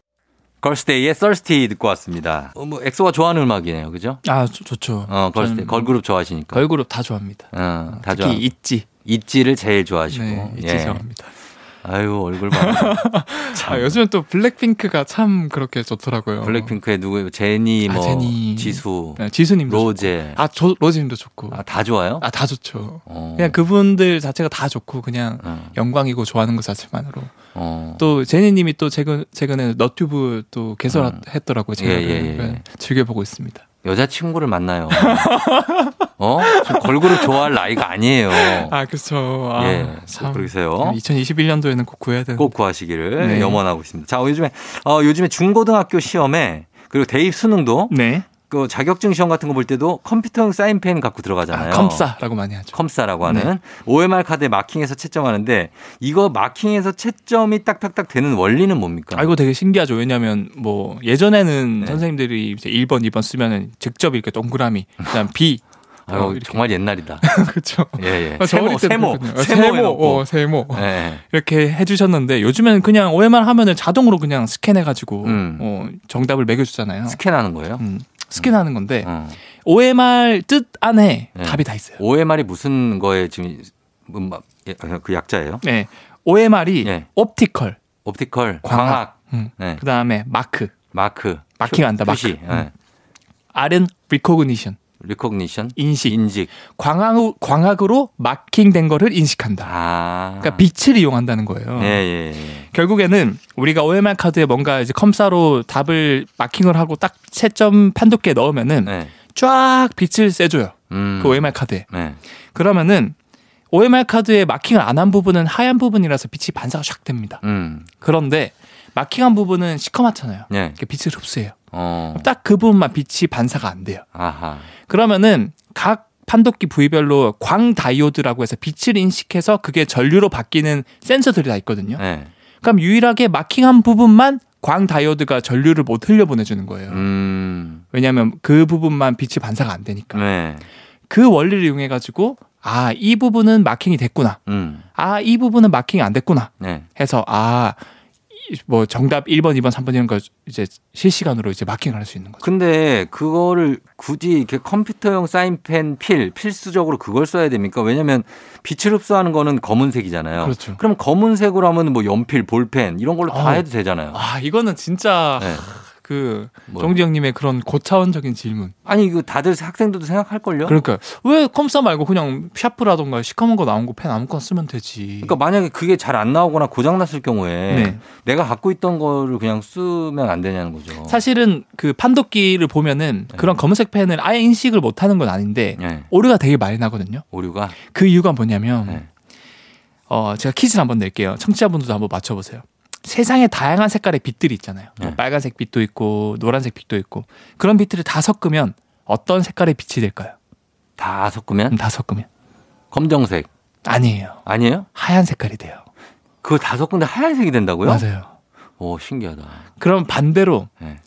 걸스데이의 Thirsty 듣고 왔습니다. 어, 뭐 엑소가 좋아하는 음악이네요, 그죠? 아 좋- 좋죠. 어, 걸스데이, 걸그룹 좋아하시니까. 걸그룹 다 좋아합니다. 어, 다 특히 좋아. 있지. 있지를 제일 좋아하시고. 네, 있지 예. 좋아합니다. 아유 얼굴 봐. 참. 아, 요즘은 또 블랙핑크가 참 그렇게 좋더라고요. 블랙핑크의 누구 제니 아, 뭐 제니. 지수 네, 지수님도 로제 좋고. 아, 저, 로지님도 좋고. 아, 다 좋아요? 아, 다 좋죠. 어. 그냥 그분들 자체가 다 좋고 그냥 어. 영광이고 좋아하는 것 자체만으로. 어. 또 제니님이 또 최근 최근에 너튜브 또 개설했더라고요. 제가 예, 예, 예. 그래서 즐겨 보고 있습니다. 여자친구를 만나요. 어? 지금 걸그룹 좋아할 나이가 아니에요. 아, 그렇죠. 아, 예, 꼭 그러세요. 2021년도에는 꼭 구해야 되는. 꼭 구하시기를 네. 염원하고 있습니다. 자, 요즘에 어, 요즘에 중고등학교 시험에 그리고 대입 수능도 네. 그 자격증 시험 같은 거 볼 때도 컴퓨터용 사인펜 갖고 들어가잖아요. 아, 컴싸라고 많이 하죠. 컴사라고 하는 네. OMR 카드에 마킹해서 채점하는데 이거 마킹해서 채점이 딱딱딱 되는 원리는 뭡니까? 아, 이거 되게 신기하죠. 왜냐하면 뭐 예전에는 네. 선생님들이 이제 1번, 2번 쓰면은 직접 이렇게 동그라미, 그다음 B. 아유, 어. 정말 옛날이다. 그렇죠. 예, 예. 어, 저 세모, 세모. 세모 세모. 어, 세모. 예. 이렇게 해주셨는데 요즘에는 그냥 OMR 하면은 자동으로 그냥 스캔해가지고 음. 어, 정답을 매겨주잖아요. 스캔하는 거예요? 음, 스캔하는 건데 어. OMR 뜻 안에 네. 답이 다 있어요. OMR이 무슨 거에 지금 음, 예, 그 약자예요? 네, OMR이 예. optical, optical, 광학. 광학, 음. 네. 그 다음에 mark, mark, 마킹한다, 마크. 예. R은 recognition, recognition, 인식. 인식. 광학, 광학으로 마킹된 거를 인식한다. 아. 그러니까 빛을 이용한다는 거예요. 예, 예, 예. 결국에는 우리가 OMR 카드에 뭔가 이제 컴사로 답을 마킹을 하고 딱 채점 판독기에 넣으면은 네. 쫙 빛을 쐬줘요. 음. 그 OMR 카드에. 네. 그러면은 OMR 카드에 마킹을 안 한 부분은 하얀 부분이라서 빛이 반사가 샥 됩니다. 음. 그런데 마킹한 부분은 시커멓잖아요. 네. 이렇게 빛을 흡수해요. 어. 딱그 부분만 빛이 반사가 안 돼요. 아하. 그러면은 각 판독기 부위별로 광 다이오드라고 해서 빛을 인식해서 그게 전류로 바뀌는 센서들이 다 있거든요. 네. 그럼 유일하게 마킹한 부분만 광 다이오드가 전류를 못 흘려보내주는 거예요. 음. 왜냐하면 그 부분만 빛이 반사가 안 되니까. 네. 그 원리를 이용해 가지고 아 이 부분은 마킹이 됐구나. 음. 아이 부분은 마킹이 안 됐구나. 네. 해서 아 뭐 정답 1번, 2번, 3번 이런 거 이제 실시간으로 이제 마킹을 할 수 있는 거죠. 근데 그거를 굳이 이렇게 컴퓨터용 사인펜 필 필수적으로 그걸 써야 됩니까? 왜냐면 빛을 흡수하는 거는 검은색이잖아요. 그렇죠. 그럼 검은색으로 하면 뭐 연필, 볼펜 이런 걸로 다 어. 해도 되잖아요. 아 이거는 진짜 네. 그 뭐. 정지 형님의 그런 고차원적인 질문. 아니 이거 다들 학생들도 생각할 걸요? 그러니까 왜 컴사 말고 그냥 샤프라던가 시커먼 거 나온 거펜 아무거나 쓰면 되지. 그러니까 만약에 그게 잘 안 나오거나 고장 났을 경우에 네. 내가 갖고 있던 거를 그냥 쓰면 안 되냐는 거죠. 사실은 그 판독기를 보면은 그런 검은색 펜을 아예 인식을 못 하는 건 아닌데 네. 오류가 되게 많이 나거든요. 오류가 그 이유가 뭐냐면 네. 어 제가 퀴즈를 한번 낼게요. 청취자분들도 한번 맞춰 보세요. 세상에 다양한 색깔의 빛들이 있잖아요. 뭐 네. 빨간색 빛도 있고 노란색 빛도 있고 그런 빛들을 다 섞으면 어떤 색깔의 빛이 될까요? 다 섞으면 음, 다 섞으면 검정색 아니에요. 아니에요? 하얀 색깔이 돼요. 그거 다 섞은데 하얀색이 된다고요? 맞아요. 오 신기하다. 그럼 반대로 네.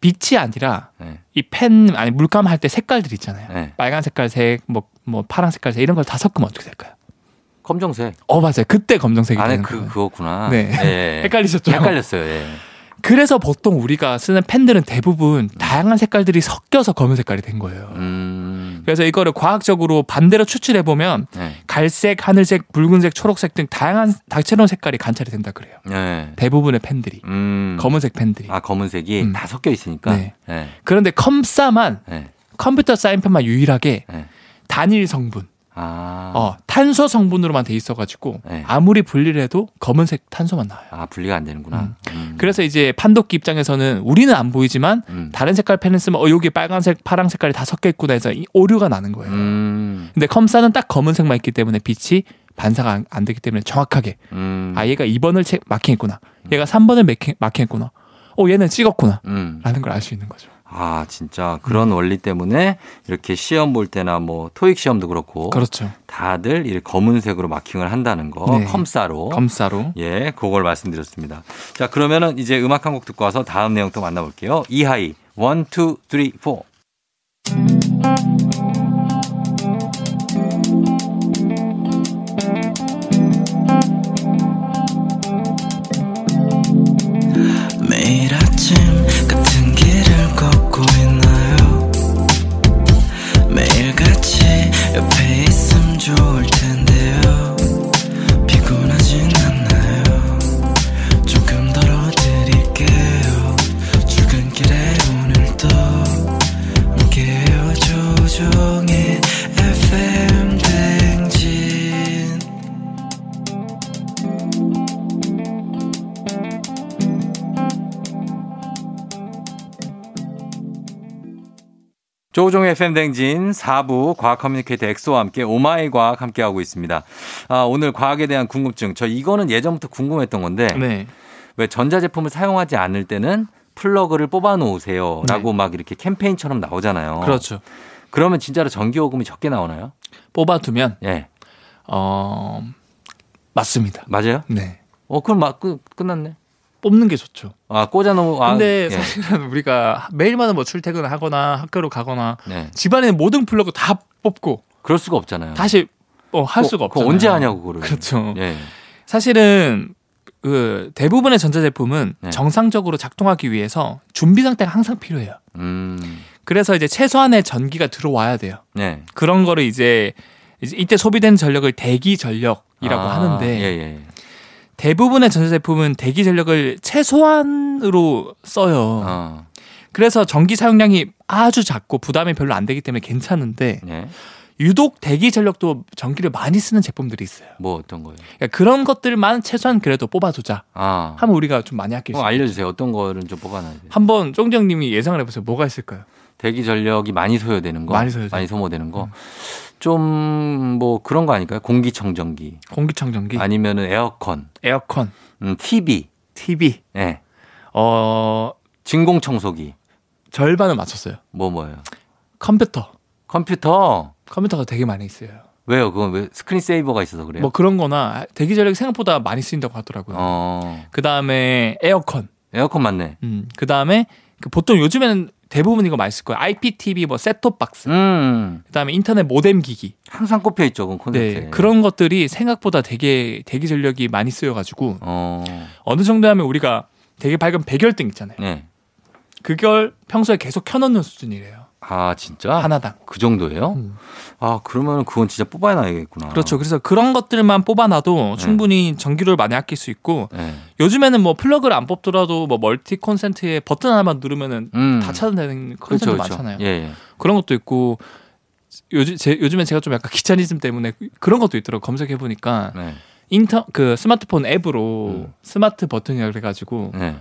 빛이 아니라 네. 이펜 아니 물감 할 때 색깔들 있잖아요. 네. 빨간 색깔색 뭐 뭐 파란 색깔색 이런 걸 다 섞으면 어떻게 될까요? 검정색. 어 맞아요. 그때 검정색이 안에 되는 그 거예요. 그거구나. 네. 예. 헷갈리셨죠? 헷갈렸어요. 예. 그래서 보통 우리가 쓰는 펜들은 대부분 다양한 색깔들이 섞여서 검은 색깔이 된 거예요. 음. 그래서 이거를 과학적으로 반대로 추출해 보면 네. 갈색, 하늘색, 붉은색, 초록색 등 다양한 다채로운 색깔이 관찰이 된다 그래요. 네. 대부분의 펜들이 음. 검은색 펜들이. 아 검은색이 음. 다 섞여 있으니까. 네. 네. 그런데 컴사만 네. 컴퓨터 사인펜만 유일하게 네. 단일 성분, 아. 어, 탄소 성분으로만 돼 있어가지고 네. 아무리 분리를 해도 검은색 탄소만 나와요. 아 분리가 안 되는구나. 음. 그래서 이제 판독기 입장에서는 우리는 안 보이지만 음. 다른 색깔 펜을 쓰면 어 여기 빨간색, 파랑 색깔이 다 섞여 있구나 해서 이 오류가 나는 거예요. 음. 근데 컴사는 딱 검은색만 있기 때문에 빛이 반사가 안, 안 되기 때문에 정확하게 음. 아 얘가 2번을 체, 마킹했구나. 얘가 3번을 마킹, 마킹했구나. 어 얘는 찍었구나. 음. 라는 걸 알 수 있는 거죠. 아, 진짜 음. 그런 원리 때문에 이렇게 시험 볼 때나 뭐 토익 시험도 그렇고 그렇죠. 다들 이 검은색으로 마킹을 한다는 거 네. 컴사로 컴싸로 예, 그걸 말씀드렸습니다. 자, 그러면은 이제 음악 한 곡 듣고 와서 다음 내용 또 만나 볼게요. 이하이 1 2 3 4 조우종의 FM댕진 4부 과학 커뮤니케이터 엑소와 함께 오마이 과학 함께하고 있습니다. 아, 오늘 과학에 대한 궁금증. 저 이거는 예전부터 궁금했던 건데 네. 왜 전자제품을 사용하지 않을 때는 플러그를 뽑아 놓으세요. 라고 막 이렇게 캠페인처럼 나오잖아요. 그렇죠. 그러면 진짜로 전기요금이 적게 나오나요? 뽑아두면 예. 어 맞습니다. 맞아요? 네. 어, 그럼 막 끝, 끝났네. 뽑는 게 좋죠. 아, 꽂아놓으면. 아, 근데 예. 사실은 우리가 매일마다 뭐 출퇴근을 하거나 학교로 가거나 네. 집안에 모든 플러그 다 뽑고 그럴 수가 없잖아요. 다시 어, 할 수가 그거 없잖아요. 언제 하냐고, 그거를. 그렇죠. 예. 사실은 그 대부분의 전자제품은 네. 정상적으로 작동하기 위해서 준비 상태가 항상 필요해요. 음. 그래서 이제 최소한의 전기가 들어와야 돼요. 네. 그런 거를 이제 이제 이때 소비된 전력을 대기 전력이라고 아, 하는데 예, 예. 대부분의 전자 제품은 대기 전력을 최소한으로 써요. 어. 그래서 전기 사용량이 아주 작고 부담이 별로 안 되기 때문에 괜찮은데 네. 유독 대기 전력도 전기를 많이 쓰는 제품들이 있어요. 뭐 어떤 거예요? 그러니까 그런 것들만 최소한 그래도 뽑아두자 아. 하면 우리가 좀 많이 아낄 수 어. 알려주세요. 어떤 거를 좀 뽑아놔야 돼요? 한번 쫑정님이 예상을 해보세요. 뭐가 있을까요? 대기 전력이 많이 소요되는 거, 많이 소요되는 소모되는 거, 음. 좀 뭐 그런 거 아닐까요? 공기청정기 공기청정기, 아니면은 에어컨, 에어컨, 음, TV, TV, 예, 어 진공청소기, 절반을 맞췄어요. 뭐 뭐예요? 컴퓨터, 컴퓨터 컴퓨터가 되게 많이 있어요. 왜요? 그건 왜 screen saver가 있어서 그래요? 뭐 그런 거나 대기 전력이 생각보다 많이 쓰인다고 하더라고요. 어, 그 다음에 에어컨, 에어컨 맞네. 음, 그 다음에 그 보통 요즘에는 대부분 이거 많이 쓸 거예요. IPTV, 뭐 셋톱 박스, 음, 그 다음에 인터넷 모뎀 기기. 항상 꼽혀 있죠, 콘센트에. 네, 그런 것들이 생각보다 되게 대기 전력이 많이 쓰여 가지고 어, 어느 정도 하면 우리가 되게 밝은 백열등 있잖아요. 네. 그걸 평소에 계속 켜놓는 수준이래요. 아 진짜? 하나당. 그 정도예요? 음. 아 그러면 그건 진짜 뽑아놔야겠구나. 그렇죠. 그래서 그런 것들만 뽑아놔도 충분히 전기료를 많이 아낄 수 있고 네. 요즘에는 뭐 플러그를 안 뽑더라도 뭐 멀티 콘센트에 버튼 하나만 누르면은 음. 다 차단되는 그렇죠, 콘센트 그렇죠. 많잖아요. 예, 예. 그런 것도 있고 요즘 제, 요즘에 제가 좀 약간 귀차니즘 때문에 그런 것도 있더라고요 검색해 보니까 네. 인터 그 스마트폰 앱으로 음. 스마트 버튼이라 그래가지고 네.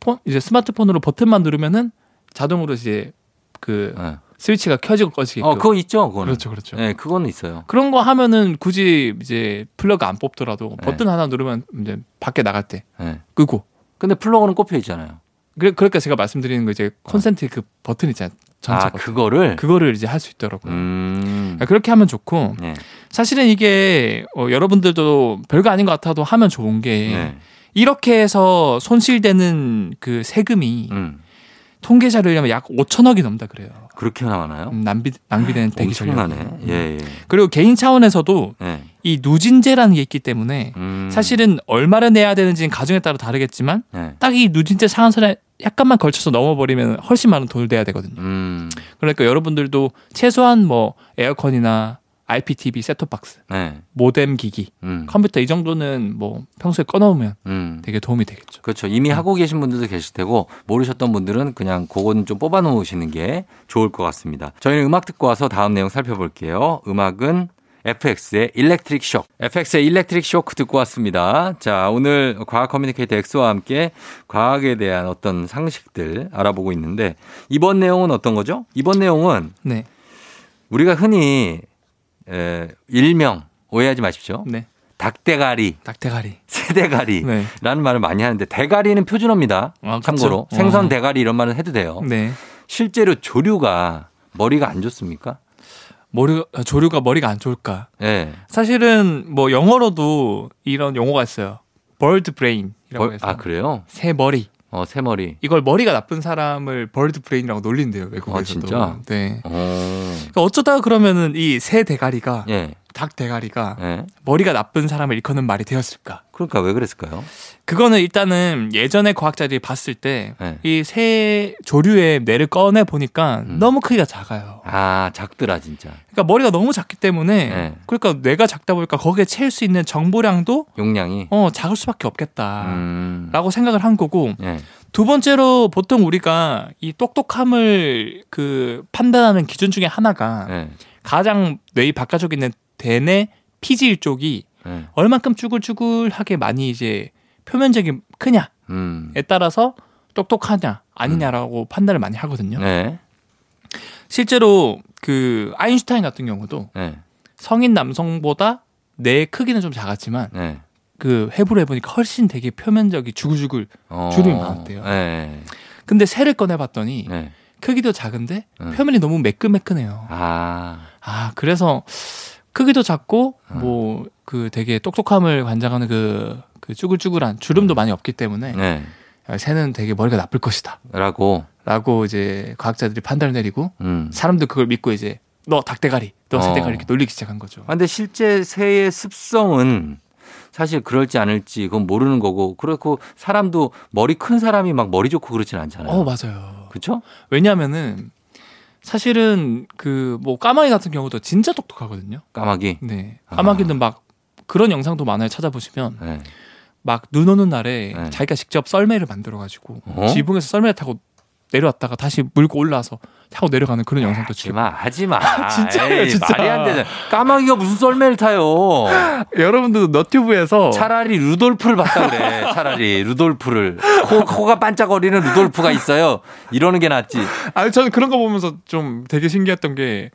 폰 이제 스마트폰으로 버튼만 누르면은 자동으로 이제 그 네. 스위치가 켜지고 꺼지게끔 어, 그거 있죠, 그거는. 그렇죠, 그렇죠. 네, 그거는 있어요. 그런 거 하면은 굳이 이제 플러그 안 뽑더라도 네. 버튼 하나 누르면 이제 밖에 나갈 때 네. 끄고 근데 플러그는 꼽혀 있잖아요. 그래 그러니까 제가 말씀드리는 거 이제 콘센트 그 버튼 있잖아요. 전차 아, 버튼. 그거를. 그거를 이제 할 수 있더라고요. 음. 그러니까 그렇게 하면 좋고 네. 사실은 이게 어, 여러분들도 별거 아닌 것 같아도 하면 좋은 게 네. 이렇게 해서 손실되는 그 세금이 음. 통계 자료를 약 5천억이 넘다 그래요. 그렇게 나와나요? 음, 낭비 낭비되는 대기 전력. 엄청나네. 예, 예. 그리고 개인 차원에서도 네. 이 누진제라는 게 있기 때문에 음. 사실은 얼마를 내야 되는지는 가정에 따라 다르겠지만 네. 딱이 누진제 상한선에 약간만 걸쳐서 넘어버리면 훨씬 많은 돈을 내야 되거든요. 음. 그러니까 여러분들도 최소한 뭐 에어컨이나 IPTV 셋톱박스, 네. 모뎀 기기, 음. 컴퓨터 이 정도는 뭐 평소에 꺼놓으면 음. 되게 도움이 되겠죠. 그렇죠. 이미 하고 계신 분들도 계실 테고 모르셨던 분들은 그냥 그거는 좀 뽑아 놓으시는 게 좋을 것 같습니다. 저희는 음악 듣고 와서 다음 내용 살펴볼게요. 음악은 FX의 Electric Shock. FX의 Electric Shock 듣고 왔습니다. 자, 오늘 과학 커뮤니케이터 엑소와 함께 과학에 대한 어떤 상식들 알아보고 있는데 이번 내용은 어떤 거죠? 이번 내용은 네, 우리가 흔히 에, 일명 오해하지 마십시오. 네, 닭대가리, 닭대가리. 새대가리 네, 라는 말을 많이 하는데 대가리는 표준어입니다. 아, 참고로 그쵸? 생선 어. 대가리 이런 말은 해도 돼요. 네, 실제로 조류가 머리가 안 좋습니까? 머리 조류가 머리가 안 좋을까? 예. 사실은 뭐 영어로도 이런 용어가 있어요. bird brain이라고 벌- 해서 아, 그래요? 새 머리. 어, 새머리. 이걸 머리가 나쁜 사람을 bird brain이라고 놀린대요 외국에서도. 아, 진짜? 네. 어. 그러니까 어쩌다가 그러면은 이 새 대가리가 예. 닭 대가리가 예. 머리가 나쁜 사람을 일컫는 말이 되었을까? 그러니까 왜 그랬을까요? 그거는 일단은 예전에 과학자들이 봤을 때 네. 이새 조류의 뇌를 꺼내 보니까 음. 너무 크기가 작아요. 아, 작더라, 진짜. 그러니까 머리가 너무 작기 때문에 네. 그러니까 뇌가 작다 보니까 거기에 채울 수 있는 정보량도 용량이. 어 작을 수밖에 없겠다라고 음. 생각을 한 거고 예. 두 번째로 보통 우리가 이 똑똑함을 그 판단하는 기준 중에 하나가 예. 가장 뇌 바깥쪽에 있는 대뇌 피질 쪽이 예. 얼만큼 쭈글쭈글하게 많이 이제 표면적이 크냐에 음. 따라서 똑똑하냐 아니냐라고 판단을 많이 하거든요. 네. 실제로 그 아인슈타인 같은 경우도 네. 성인 남성보다 뇌 크기는 좀 작았지만 네. 그 해부를 해보니까 훨씬 되게 표면적이 주글주글 어. 주름이 많았대요. 네. 근데 새를 꺼내봤더니 네. 크기도 작은데 음. 표면이 너무 매끈매끈해요. 아. 아 그래서 크기도 작고 음. 뭐그 되게 똑똑함을 관장하는 그, 그 쭈글쭈글한 주름도 많이 없기 때문에 네. 새는 되게 머리가 나쁠 것이다. 라고. 라고 이제 과학자들이 판단을 내리고 음. 사람도 그걸 믿고 이제 너 닭대가리, 너 어. 새대가리 이렇게 놀리기 시작한 거죠. 아, 근데 실제 새의 습성은 사실 그럴지 않을지 그건 모르는 거고 그렇고 사람도 머리 큰 사람이 막 머리 좋고 그렇진 않잖아요. 어 맞아요. 그렇죠? 왜냐하면은 사실은 그 뭐 까마귀 같은 경우도 진짜 똑똑하거든요. 까마귀. 네, 아. 까마귀는 막 그런 영상도 많아요. 찾아보시면 네. 막눈 오는 날에 네. 자기가 직접 썰매를 만들어 가지고 어? 지붕에서 썰매를 타고 내려왔다가 다시 물고 올라와서 타고 내려가는 그런 영상도 하지 지금 마, 하지 마. 진짜예요, 에이, 진짜. 말이 안 되잖아. 까마귀가 무슨 썰매를 타요? 여러분들도 너튜브에서 차라리 루돌프를 봤다 그래. 차라리 루돌프를 코, 코가 반짝거리는 루돌프가 있어요. 이러는 게 낫지. 아니 저는 그런 거 보면서 좀 되게 신기했던 게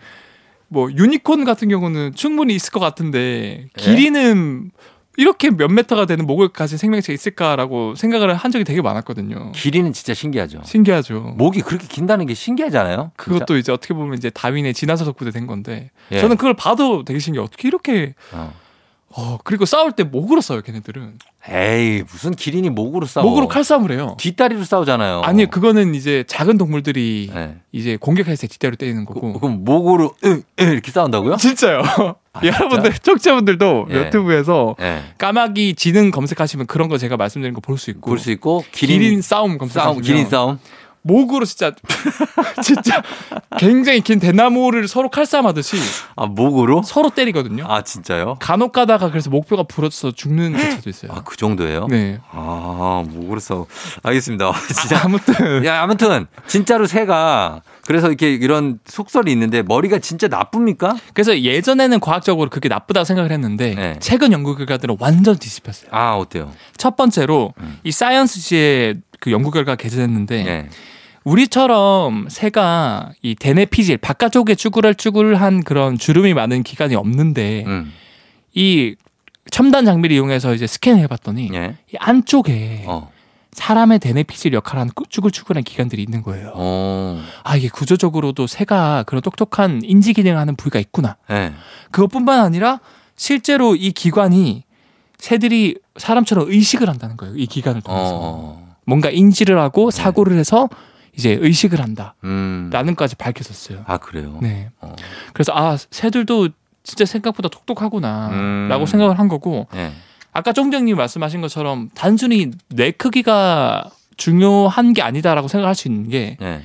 뭐 유니콘 같은 경우는 충분히 있을 것 같은데 기린은 이렇게 몇 메터가 되는 목을 가진 생명체가 있을까라고 생각을 한 적이 되게 많았거든요. 기린은 진짜 신기하죠. 신기하죠. 목이 그렇게 긴다는 게 신기하잖아요. 진짜. 그것도 이제 어떻게 보면 이제 다윈의 진화설 덕분에 된 건데 예. 저는 그걸 봐도 되게 신기해. 어떻게 이렇게 어. 어 그리고 싸울 때 목으로 싸워요 걔네들은 에이 무슨 기린이 목으로 싸워? 목으로 칼싸움을 해요. 뒷다리로 싸우잖아요. 아니 그거는 이제 작은 동물들이 네. 이제 공격할 때 뒷다리로 때리는 그, 거고 그 럼 목으로 으, 으 이렇게 싸운다고요? 진짜요. 여러분들 청취자분들도 예. 유튜브에서 네. 까마귀 지능 검색하시면 그런 거 제가 말씀드린 거 볼 수 있고 볼 수 있고 기린, 기린, 싸움 검색하시면 싸움, 기린 싸움. 목으로 진짜 진짜 굉장히 긴 대나무를 서로 칼싸움하듯이 아 목으로? 서로 때리거든요. 아 진짜요? 간혹 가다가 그래서 목뼈가 부러져서 죽는 개체도 있어요. 아 그 정도예요? 네. 아 목으로 싸우. 알겠습니다. 진짜. 아무튼 야 아무튼 진짜로 새가 그래서 이렇게 이런 속설이 있는데 머리가 진짜 나쁩니까? 그래서 예전에는 과학적으로 그게 나쁘다고 생각을 했는데 네. 최근 연구 결과들은 완전 뒤집혔어요. 아 어때요? 첫 번째로 음. 이 사이언스지의 그 연구 결과가 게재됐는데 네. 우리처럼 새가 이 대뇌 피질 바깥쪽에 쭈글쭈글한 그런 주름이 많은 기관이 없는데 음. 이 첨단 장비를 이용해서 이제 스캔을 해봤더니 예. 이 안쪽에 어. 사람의 대뇌 피질 역할을 하는 쭈글쭈글한 기관들이 있는 거예요. 어. 아 이게 구조적으로도 새가 그런 똑똑한 인지 기능을 하는 부위가 있구나. 예. 그것뿐만 아니라 실제로 이 기관이 새들이 사람처럼 의식을 한다는 거예요. 이 기관을 통해서 어. 뭔가 인지를 하고 사고를 해서 이제 의식을 한다. 음. 라는까지 밝혀졌어요. 아 그래요? 네. 어. 그래서 아 새들도 진짜 생각보다 똑똑하구나라고 음. 생각을 한 거고 예. 아까 쫑정님 말씀하신 것처럼 단순히 뇌 크기가 중요한 게 아니다라고 생각할 수 있는 게 예.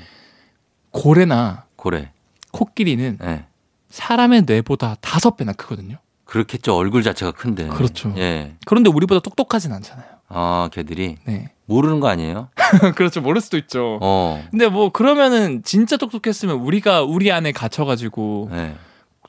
고래나 고래. 코끼리는 예. 사람의 뇌보다 다섯 배나 크거든요. 그렇겠죠. 얼굴 자체가 큰데. 그렇죠. 예. 그런데 우리보다 똑똑하진 않잖아요. 아, 걔들이 네. 모르는 거 아니에요? 그렇죠. 모를 수도 있죠. 어. 근데 뭐 그러면은 진짜 똑똑했으면 우리가 우리 안에 갇혀가지고 예.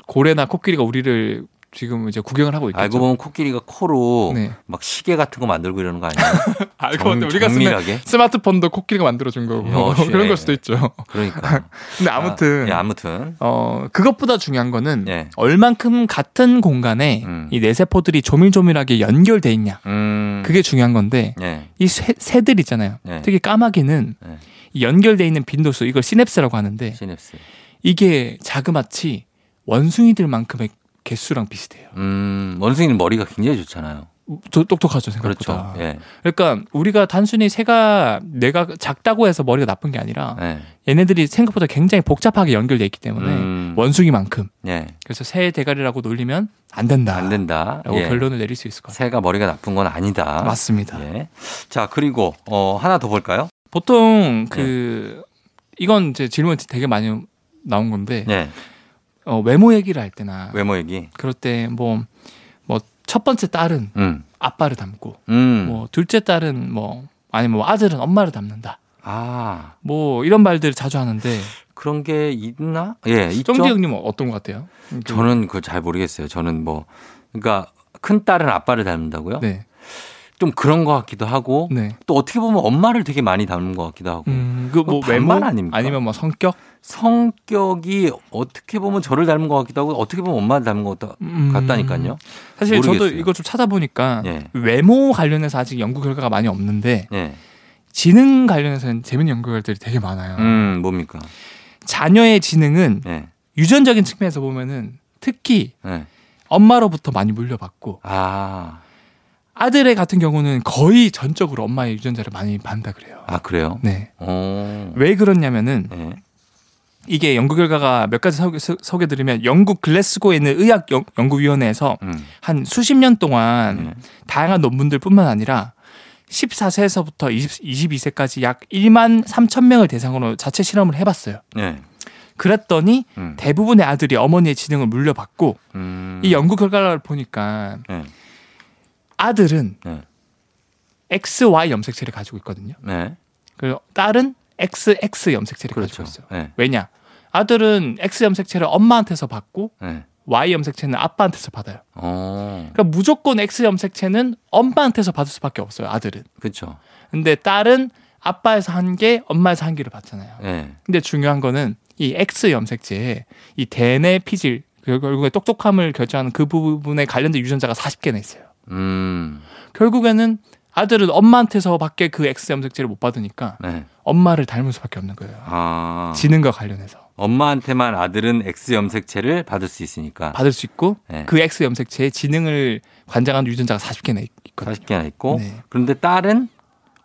고래나 코끼리가 우리를 지금 이제 구경을 하고 있겠죠. 알고 보면 코끼리가 코로 네. 막 시계 같은 거 만들고 이러는 거 아니에요? 알고 정- 봤는데 우리가 쓰는? 스마트폰도 코끼리가 만들어 준 거고 역시. 그런 걸 수도 있죠. 그러니까. 근데 아무튼 아, 예, 아무튼. 어 그것보다 중요한 거는 예. 얼만큼 같은 공간에 음. 이 뇌세포들이 조밀조밀하게 연결돼 있냐 음. 그게 중요한 건데 예. 이 새, 새들 있잖아요. 네. 특히 까마귀는 네. 이 연결돼 있는 빈도수 이걸 시냅스라고 하는데 시냅스. 이게 자그마치 원숭이들만큼의 개수랑 비슷해요. 음, 원숭이는 머리가 굉장히 좋잖아요. 저 똑똑하죠 생각보다. 그렇죠. 예. 그러니까 우리가 단순히 새가 뇌가 작다고 해서 머리가 나쁜 게 아니라 예. 얘네들이 생각보다 굉장히 복잡하게 연결돼 있기 때문에 음. 원숭이만큼. 예. 그래서 새 대가리라고 놀리면 안 된다. 안 된다. 라고 예. 결론을 내릴 수 있을 것 같아요. 새가 머리가 나쁜 건 아니다. 맞습니다. 예. 자, 그리고 어, 하나 더 볼까요? 보통 그 이건 이제 질문 되게 많이 나온 건데 예. 어, 외모 얘기를 할 때나 외모 얘기. 그럴 때 뭐 뭐 첫 번째 딸은 음. 아빠를 닮고 음. 뭐 둘째 딸은 뭐 아니면 뭐 아들은 엄마를 닮는다. 아, 뭐 이런 말들 자주 하는데 그런 게 있나? 예, 있죠. 정지 형님은 어떤 것 같아요? 그- 저는 그걸 잘 모르겠어요. 저는 뭐 그러니까 큰 딸은 아빠를 닮는다고요? 네, 좀 그런 것 같기도 하고 네. 또 어떻게 보면 엄마를 되게 많이 닮는 것 같기도 하고 음, 그뭐 외모 반반 아닙니까? 아니면 뭐 성격? 성격이 어떻게 보면 저를 닮은 것 같기도 하고 어떻게 보면 엄마를 닮은 것 같다, 음. 같다니까요. 사실 저도 모르겠어요. 이거 좀 찾아보니까 예. 외모 관련해서 아직 연구 결과가 많이 없는데 예. 지능 관련해서는 재밌는 연구 결과들이 되게 많아요. 음, 뭡니까? 자녀의 지능은 예. 유전적인 측면에서 보면은 특히 예. 엄마로부터 많이 물려받고 아, 아들의 같은 경우는 거의 전적으로 엄마의 유전자를 많이 받는다 그래요. 아 그래요? 네. 어. 왜 그러냐면은 예. 이게 연구 결과가 몇 가지 소개, 소- 소개 드리면 영국 글래스고에 있는 의학 연, 연구위원회에서 음. 한 수십 년 동안 예. 다양한 논문들뿐만 아니라 14세에서부터 20, 22세까지 약 1만 3천 명을 대상으로 자체 실험을 해봤어요. 예. 그랬더니 음. 대부분의 아들이 어머니의 지능을 물려받고 음. 이 연구 결과를 보니까 예. 아들은 네. XY 염색체를 가지고 있거든요. 네. 그리고 딸은 XX 염색체를 그렇죠. 가지고 있어요. 예. 왜냐? 아들은 X 염색체를 엄마한테서 받고 예. Y 염색체는 아빠한테서 받아요. 어. 그러니까 무조건 X 염색체는 엄마한테서 받을 수밖에 없어요. 아들은. 그렇죠. 근데 딸은 아빠에서 한 개, 엄마에서 한 개를 받잖아요. 예. 근데 중요한 거는 이 X 염색체에 이 대뇌 피질 그 결국에 똑똑함을 결정하는 그 부분에 관련된 유전자가 40개나 있어요. 음. 결국에는 아들은 엄마한테서 밖에 그 X 염색체를 못 받으니까 네. 엄마를 닮을 수밖에 없는 거예요. 아. 지능과 관련해서 엄마한테만 아들은 X 염색체를 받을 수 있으니까 받을 수 있고 네. 그 X 염색체의 지능을 관장하는 유전자가 40개나 있거든요. 40개나 있고 네. 그런데 딸은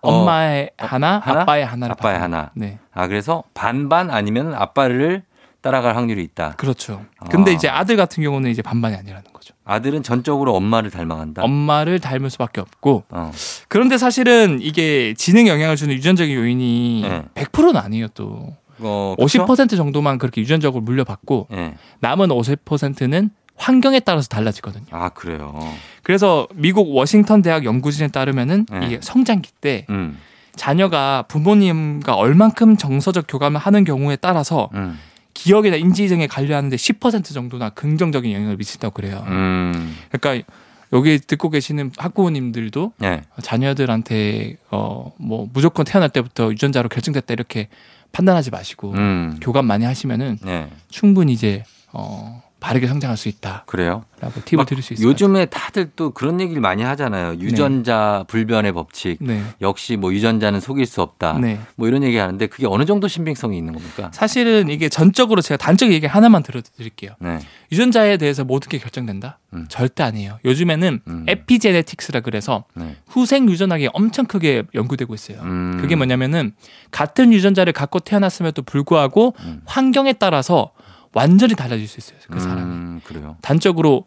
어, 엄마의 하나, 하나? 아빠의 하나를 아빠의 받아요. 하나. 네, 아 그래서 반반 아니면 아빠를 따라갈 확률이 있다. 그렇죠. 근데 아. 이제 아들 같은 경우는 이제 반반이 아니라는 거죠. 아들은 전적으로 엄마를 닮아간다. 엄마를 닮을 수밖에 없고 어. 그런데 사실은 이게 지능 영향을 주는 유전적인 요인이 네. 100%는 아니에요 또. 어, 그쵸? 50% 정도만 그렇게 유전적으로 물려받고 예. 남은 50%는 환경에 따라서 달라지거든요. 아 그래요. 그래서 미국 워싱턴 대학 연구진에 따르면은 네. 이게 성장기 때 음. 자녀가 부모님과 얼만큼 정서적 교감을 하는 경우에 따라서 음. 기억이나 인지 등에 관련하는데 10% 정도나 긍정적인 영향을 미친다고 그래요. 음. 그러니까 여기 듣고 계시는 학부모님들도 예. 자녀들한테 어 뭐 무조건 태어날 때부터 유전자로 결정됐다 이렇게 판단하지 마시고 음. 교감 많이 하시면은 예. 충분히 이제 어 바르게 성장할 수 있다라고 그래요. 팁을 막 드릴 수 있어요. 요즘에 다들 또 그런 얘기를 많이 하잖아요. 유전자 불변의 법칙. 네. 역시 뭐 유전자는 속일 수 없다. 네. 뭐 이런 얘기 하는데 그게 어느 정도 신빙성이 있는 겁니까? 사실은 이게 전적으로 제가 단적 얘기 하나만 들어드릴게요. 네. 유전자에 대해서 모든 게 결정된다? 음. 절대 아니에요. 요즘에는 음. 에피제네틱스라 그래서 네. 후생 유전학이 엄청 크게 연구되고 있어요. 음. 그게 뭐냐면은 같은 유전자를 갖고 태어났음에도 불구하고 음. 환경에 따라서 완전히 달라질 수 있어요. 그 사람이. 음, 그래요. 단적으로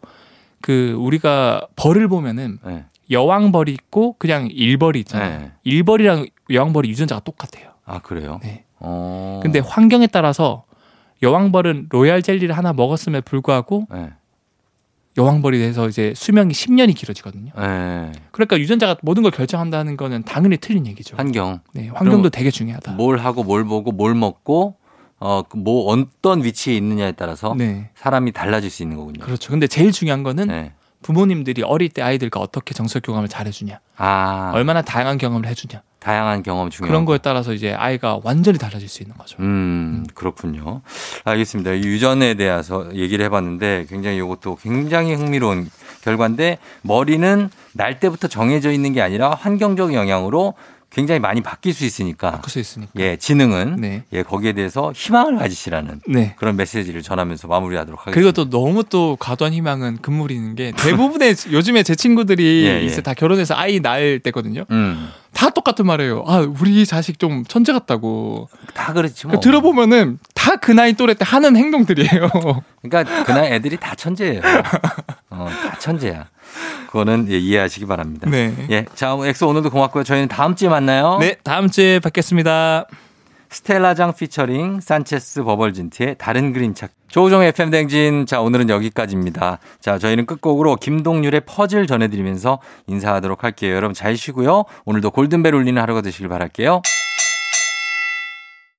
그 우리가 벌을 보면은 네. 여왕 벌이 있고 그냥 일벌이 있잖아요. 네. 일벌이랑 여왕 벌이 유전자가 똑같아요. 아 그래요. 네. 어. 근데 환경에 따라서 여왕 벌은 로얄 젤리를 하나 먹었음에 불구하고 네. 여왕 벌이 돼서 이제 수명이 10년이 길어지거든요. 네. 그러니까 유전자가 모든 걸 결정한다는 거는 당연히 틀린 얘기죠. 환경. 네, 환경도 되게 중요하다. 뭘 하고 뭘 보고 뭘 먹고 어 뭐 어떤 위치에 있느냐에 따라서 네. 사람이 달라질 수 있는 거군요. 그렇죠. 근데 제일 중요한 거는 네. 부모님들이 어릴 때 아이들과 어떻게 정서 교감을 잘해주냐, 아 얼마나 다양한 경험을 해주냐 다양한 경험 중요한 그런 거에 따라서 이제 아이가 완전히 달라질 수 있는 거죠. 음, 그렇군요. 알겠습니다. 이 유전에 대해서 얘기를 해봤는데 굉장히 이것도 굉장히 흥미로운 결과인데 머리는 날 때부터 정해져 있는 게 아니라 환경적 영향으로 굉장히 많이 바뀔 수 있으니까 바꿀 수 있으니까. 예, 지능은 네. 예, 거기에 대해서 희망을 가지시라는 네. 그런 메시지를 전하면서 마무리하도록 하겠습니다. 그리고 또 너무 또 과도한 희망은 금물이는 게 대부분의 요즘에 제 친구들이 예, 예. 이제 다 결혼해서 아이 낳을 때거든요. 음, 다 똑같은 말이에요. 아, 우리 자식 좀 천재 같다고. 다 그렇지 뭐. 그 들어보면은 다 그 나이 또래 때 하는 행동들이에요. 그러니까 그날 애들이 다 천재예요. 어, 다 천재야. 그거는 예, 이해하시기 바랍니다. 네. 예, 자 엑소 오늘도 고맙고요. 저희는 다음 주에 만나요. 네, 다음 주에 뵙겠습니다. 스텔라장 피처링 산체스 버벌진트의 다른 그림 찾기. 조우종 FM 대행진. 자, 오늘은 여기까지입니다. 자, 저희는 끝곡으로 김동률의 퍼즐 전해드리면서 인사하도록 할게요. 여러분 잘 쉬고요. 오늘도 골든벨 울리는 하루가 되시길 바랄게요.